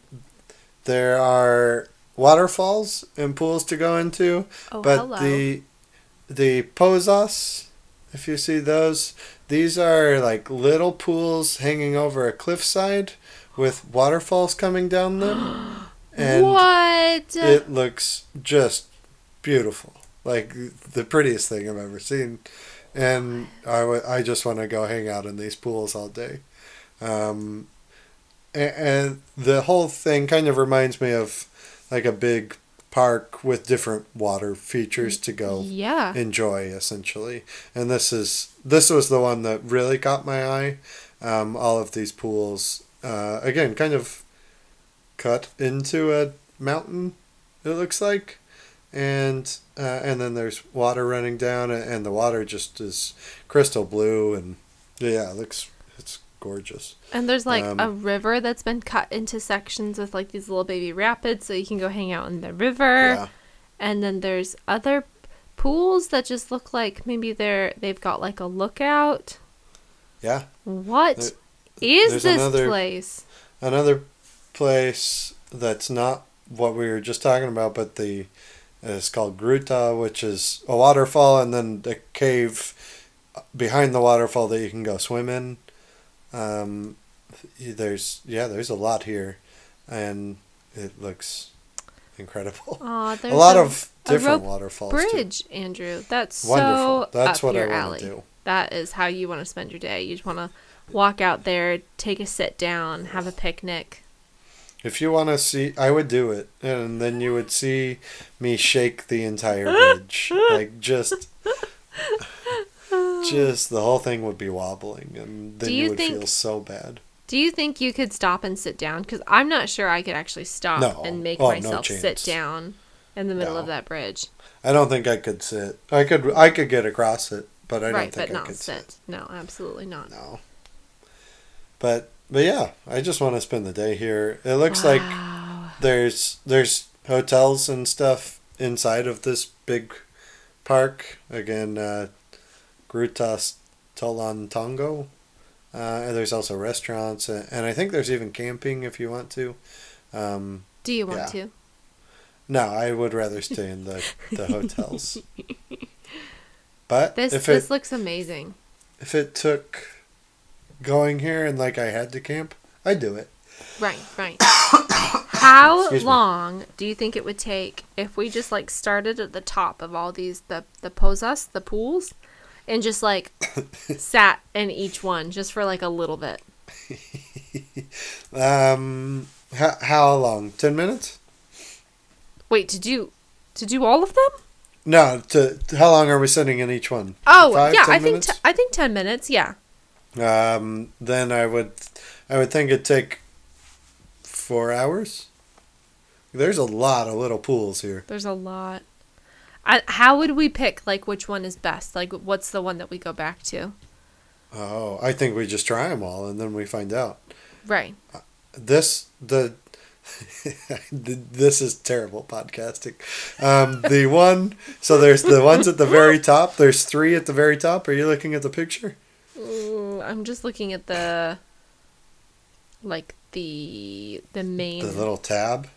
there are waterfalls and pools to go into, Oh, but hello. the the pozas, if you see those, these are like little pools hanging over a cliffside with waterfalls coming down them. And what? it looks just beautiful like the prettiest thing i've ever seen and I wa- I just want to go hang out in these pools all day. Um, and, and the whole thing kind of reminds me of like a big park with different water features to go yeah. enjoy essentially. And this is this was the one that really caught my eye. Um, all of these pools uh, again kind of cut into a mountain it looks like and uh, and then there's water running down and, the water just is crystal blue and yeah it looks it's gorgeous And there's like Um, a river that's been cut into sections with like these little baby rapids so you can go hang out in the river. yeah And then there's other pools that just look like maybe they're they've got like a lookout. yeah What There- is this another- place? Another place that's not what we were just talking about, but the it's called Gruta, which is a waterfall, and then the cave behind the waterfall that you can go swim in. Um, there's yeah, there's a lot here, and it looks incredible. Aw, there's a lot of a different rope waterfalls. bridge, Andrew. That's Wonderful. so That's what your I want to do. That is how you want to spend your day. You just want to walk out there, take a sit down, have a picnic. If you want to see, I would do it, and then you would see me shake the entire bridge, like just, just the whole thing would be wobbling, and then Do you, you would think- feel so bad. Do you think you could stop and sit down? Because I'm not sure I could actually stop No. and make Oh, no myself sit down in the middle No. of that bridge. I don't think I could sit. I could, I could get across it, but I right, don't think I could sit. sit. No, absolutely not. No. But but yeah, I just want to spend the day here. It looks like there's there's hotels and stuff inside of this big park. Again, uh, Grutas Tolantongo. Uh, and there's also restaurants, and, and I think there's even camping if you want to. Um, Do you want Yeah. to? no, I would rather stay in the, the hotels. But This this it looks amazing. if it took going here and like I had to camp, I'd do it. Right, right. How Excuse me. long do you think it would take if we just like started at the top of all these the the pozas, the pools, and just like sat in each one just for like a little bit? Um, how, how long? Ten minutes? Wait, to do to do all of them? No. To, to- how long are we sitting in each one? Oh, Five, yeah, 10 I think minutes? t- I think 10 minutes, yeah. Um, then I would, I would think it'd take four hours. There's a lot of little pools here. There's a lot. I, how would we pick like which one is best? Like what's the one that we go back to? Oh, I think we just try them all and then we find out. Right. This the. this is terrible podcasting. Um, the one, so there's the ones at the very top. There's three at the very top. Are you looking at the picture? Ooh, I'm just looking at the like the the main The little tab.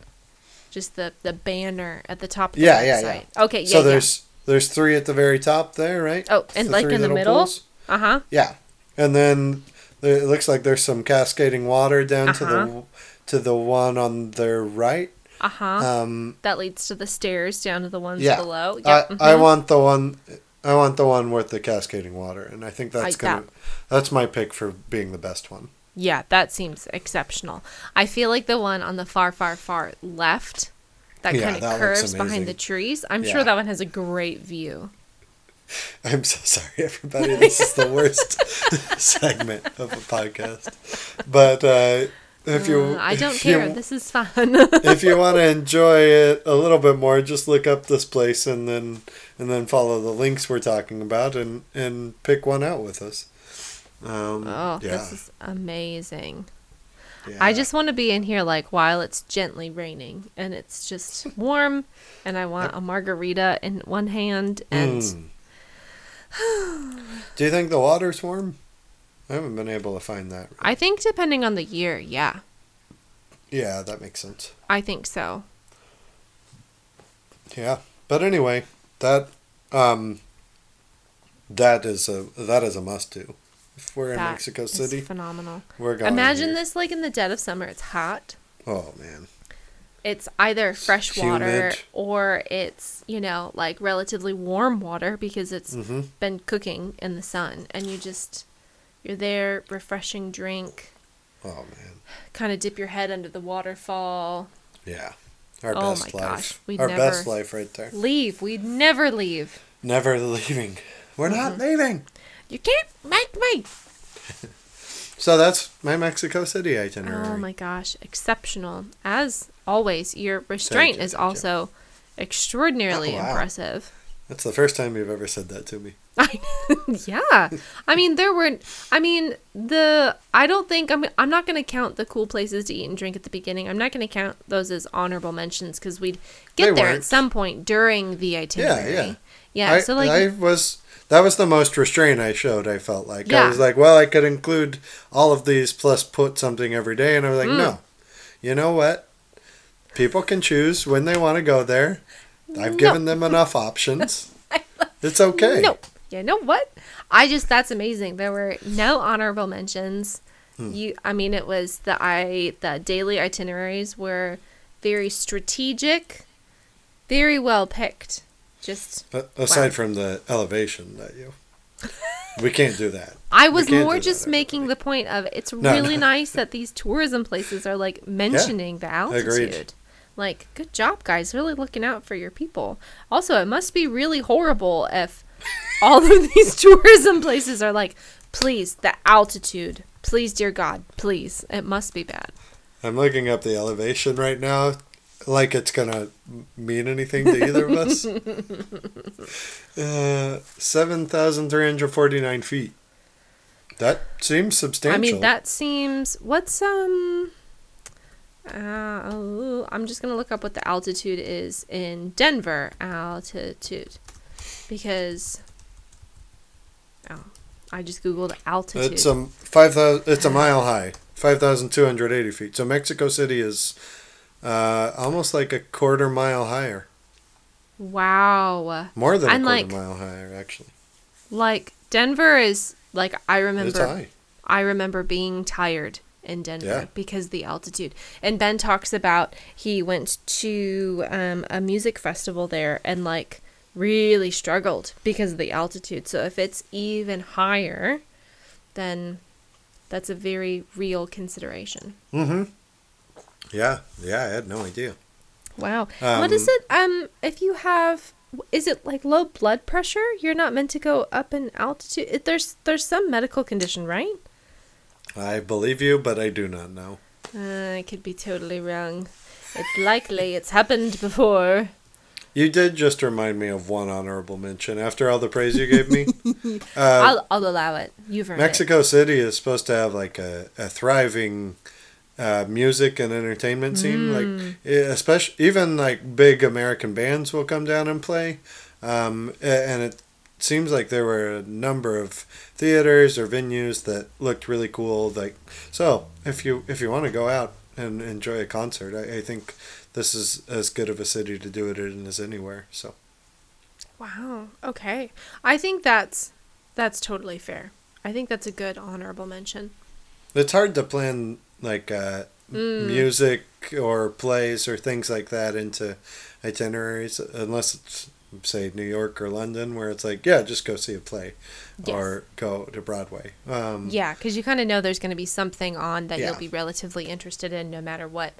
just the the banner at the top of the Yeah, yeah, yeah. Okay, yeah, so there's there's three at the very top there, right? Oh, and like in the middle? pools? Uh-huh. Yeah, and then it looks like there's some cascading water down to Uh-huh. the to the one on the right. Uh-huh. Um, that leads to the stairs down to the ones yeah, below. I, Yep. I want the one. I want the one with the cascading water, and I think that's I- gonna. that- That's my pick for being the best one. Yeah, that seems exceptional. I feel like the one on the far, far, far left, that Yeah, kind of curves behind the trees. I'm Yeah. sure that one has a great view. I'm so sorry, everybody. This is the worst segment of a podcast. But uh, if you, Uh, I don't if care. you- This is fun. if you want to enjoy it a little bit more, just look up this place and then and then follow the links we're talking about and and pick one out with us. Um, oh, yeah, this is amazing. yeah. I just want to be in here like while it's gently raining and it's just warm and I want a margarita in one hand and Mm. Do you think the water's warm? I haven't been able to find that. I think depending on the year, yeah. Yeah, that makes sense. I think so. Yeah, but anyway, that um, that is a that is a must do. If we're in That Mexico is City, phenomenal. we're going. Imagine here. this like in the dead of summer. It's hot. Oh man, It's either fresh water Humid. or it's, you know, like relatively warm water because it's hmm been cooking in the sun and you just you're there, refreshing drink, oh man, kind of dip your head under the waterfall. yeah, our Oh best my life, gosh, we'd our best life right there. Leave. We'd never leave. Never leaving. We're not Mm-hmm. leaving. You can't make me. So that's my Mexico City itinerary. Oh my gosh, exceptional. As always, your restraint you, is thank you. also extraordinarily Oh, wow. impressive. That's the first time you've ever said that to me. I, yeah. I mean, there were. I mean, the. I don't think I'm. I'm not going to count the cool places to eat and drink at the beginning. I'm not going to count those as honorable mentions because we'd get They there weren't. at some point during the itinerary. yeah. Yeah. I, so like, I was that was the most restraint I showed. I felt like I was like, well, I could include all of these plus put something every day, and I was like, Mm. no, you know what? People can choose when they want to go there. I've No. given them enough options. It's okay. no. You know what? I just that's amazing. There were no honorable mentions. Hmm. You. I mean, it was the I the daily itineraries were very strategic, very well picked. Just aside Wow. from the elevation that you, we can't do that. I was more just making the point of it's No, really no. nice that these tourism places are like mentioning the altitude. agreed. Like, good job, guys. Really looking out for your people. Also, it must be really horrible if all of these tourism places are like, please, the altitude. Please, dear God, please. It must be bad. I'm looking up the elevation right now, like it's gonna mean anything to either of us. Uh, seven thousand three hundred forty-nine feet. That seems substantial. I mean, that seems. What's, um. Uh, I'm just going to look up what the altitude is in Denver altitude. Because. Oh, I just Googled altitude. It's um five thousand. It's a mile high, five thousand two hundred eighty feet. So Mexico City is uh, almost like a quarter mile higher, wow. more than a quarter like, mile higher actually. Like, Denver is. Like, I It's remember. high. I remember being tired in Denver Yeah. because the altitude. And Ben talks about he went to um, a music festival there and like really struggled because of the altitude. So if it's even higher, then that's a very real consideration. Mm-hmm. Yeah, yeah. I had no idea. Wow. what is Um, it? Um, if you have, is it like low blood pressure? You're not meant to go up in altitude. It, there's there's some medical condition, right? I believe you, but I do not know. Uh, I could be totally wrong. It's likely it's happened before. You did just remind me of one honorable mention. After all the praise you gave me, uh, I'll I'll allow it. You've earned Mexico City is supposed to have like a, a thriving uh, music and entertainment scene. Like especially even like big American bands will come down and play, um, and it seems like there were a number of theaters or venues that looked really cool. Like so, if you if you want to go out and enjoy a concert, I, I think this is as good of a city to do it in as anywhere. So. Wow. Okay. I think that's that's totally fair. I think that's a good honorable mention. It's hard to plan like uh, Mm. music or plays or things like that into itineraries unless it's say New York or London where it's like yeah just go see a play Yes. or go to Broadway. Um, Yeah, because you kind of know there's going to be something on that Yeah. you'll be relatively interested in, no matter what.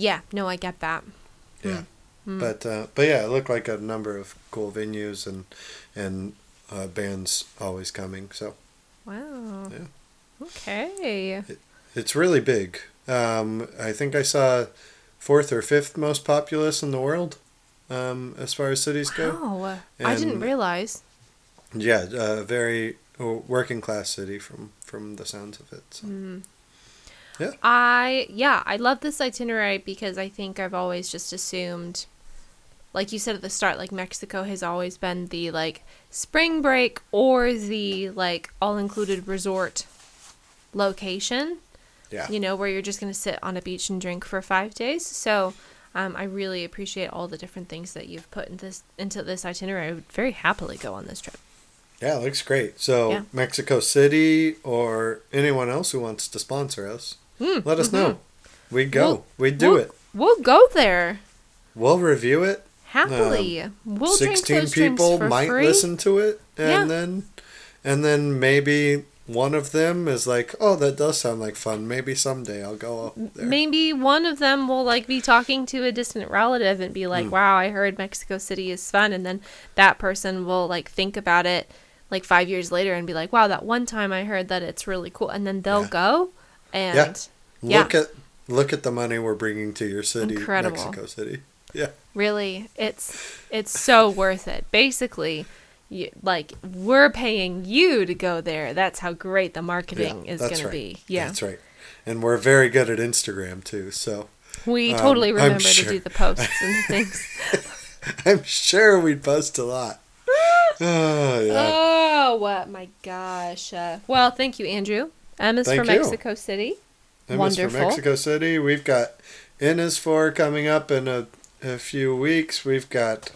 Yeah. No, I get that. yeah. Mm. But uh, but yeah, it looked like a number of cool venues and and uh, bands always coming. So Wow. Yeah. Okay. it's really big. Um, I think I saw fourth or fifth most populous in the world, um, as far as cities go. Wow. I didn't realize. Yeah, a very uh, working class city from from the sounds of it. So. Mm. Yeah. I yeah, I love this itinerary because I think I've always just assumed like you said at the start, like Mexico has always been the like spring break or the like all included resort location. Yeah. You know, where you're just gonna sit on a beach and drink for five days. So um, I really appreciate all the different things that you've put in this into this itinerary. I would very happily go on this trip. Yeah, it looks great. So Yeah. Mexico City or anyone else who wants to sponsor us, Mm, let us mhm. know. We go. We'll- we do we'll- it. We'll go there We'll review it. happily. we'll Sixteen people might free. listen to it, and Yeah. then and then maybe one of them is like, "Oh, that does sound like fun. Maybe someday I'll go up there." Maybe one of them will like be talking to a distant relative and be like, Hmm. "Wow, I heard Mexico City is fun," and then that person will like think about it like five years later and be like, "Wow, that one time I heard that it's really cool," and then they'll Yeah. go and yeah. Look at look at the money we're bringing to your city, Incredible. Mexico City. Yeah. really, it's it's so worth it. Basically. You, like we're paying you to go there. That's how great the marketing yeah, is going right. to be. Yeah, That's right. And we're very good at Instagram too, so we Um, totally remember to do the posts and things. I'm sure we'd post a lot. Oh yeah. Oh my gosh. Uh, well, thank you, Andrew. M is Thank for you. Mexico City. And as for. Mexico City, we've got N is for coming up in a, a few weeks. We've got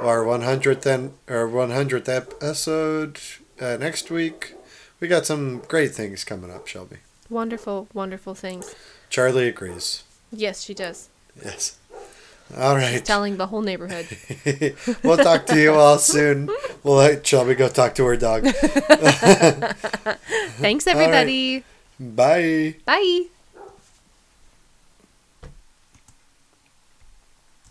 our 100th en- our 100th episode uh, next week. We got some great things coming up, Shelby. Wonderful, wonderful things. Charlie agrees. Yes, she does. Yes. All right. Telling the whole neighborhood. we'll talk to you all soon. We'll let Shelby go talk to her dog. Thanks, All right. everybody. Bye. Bye.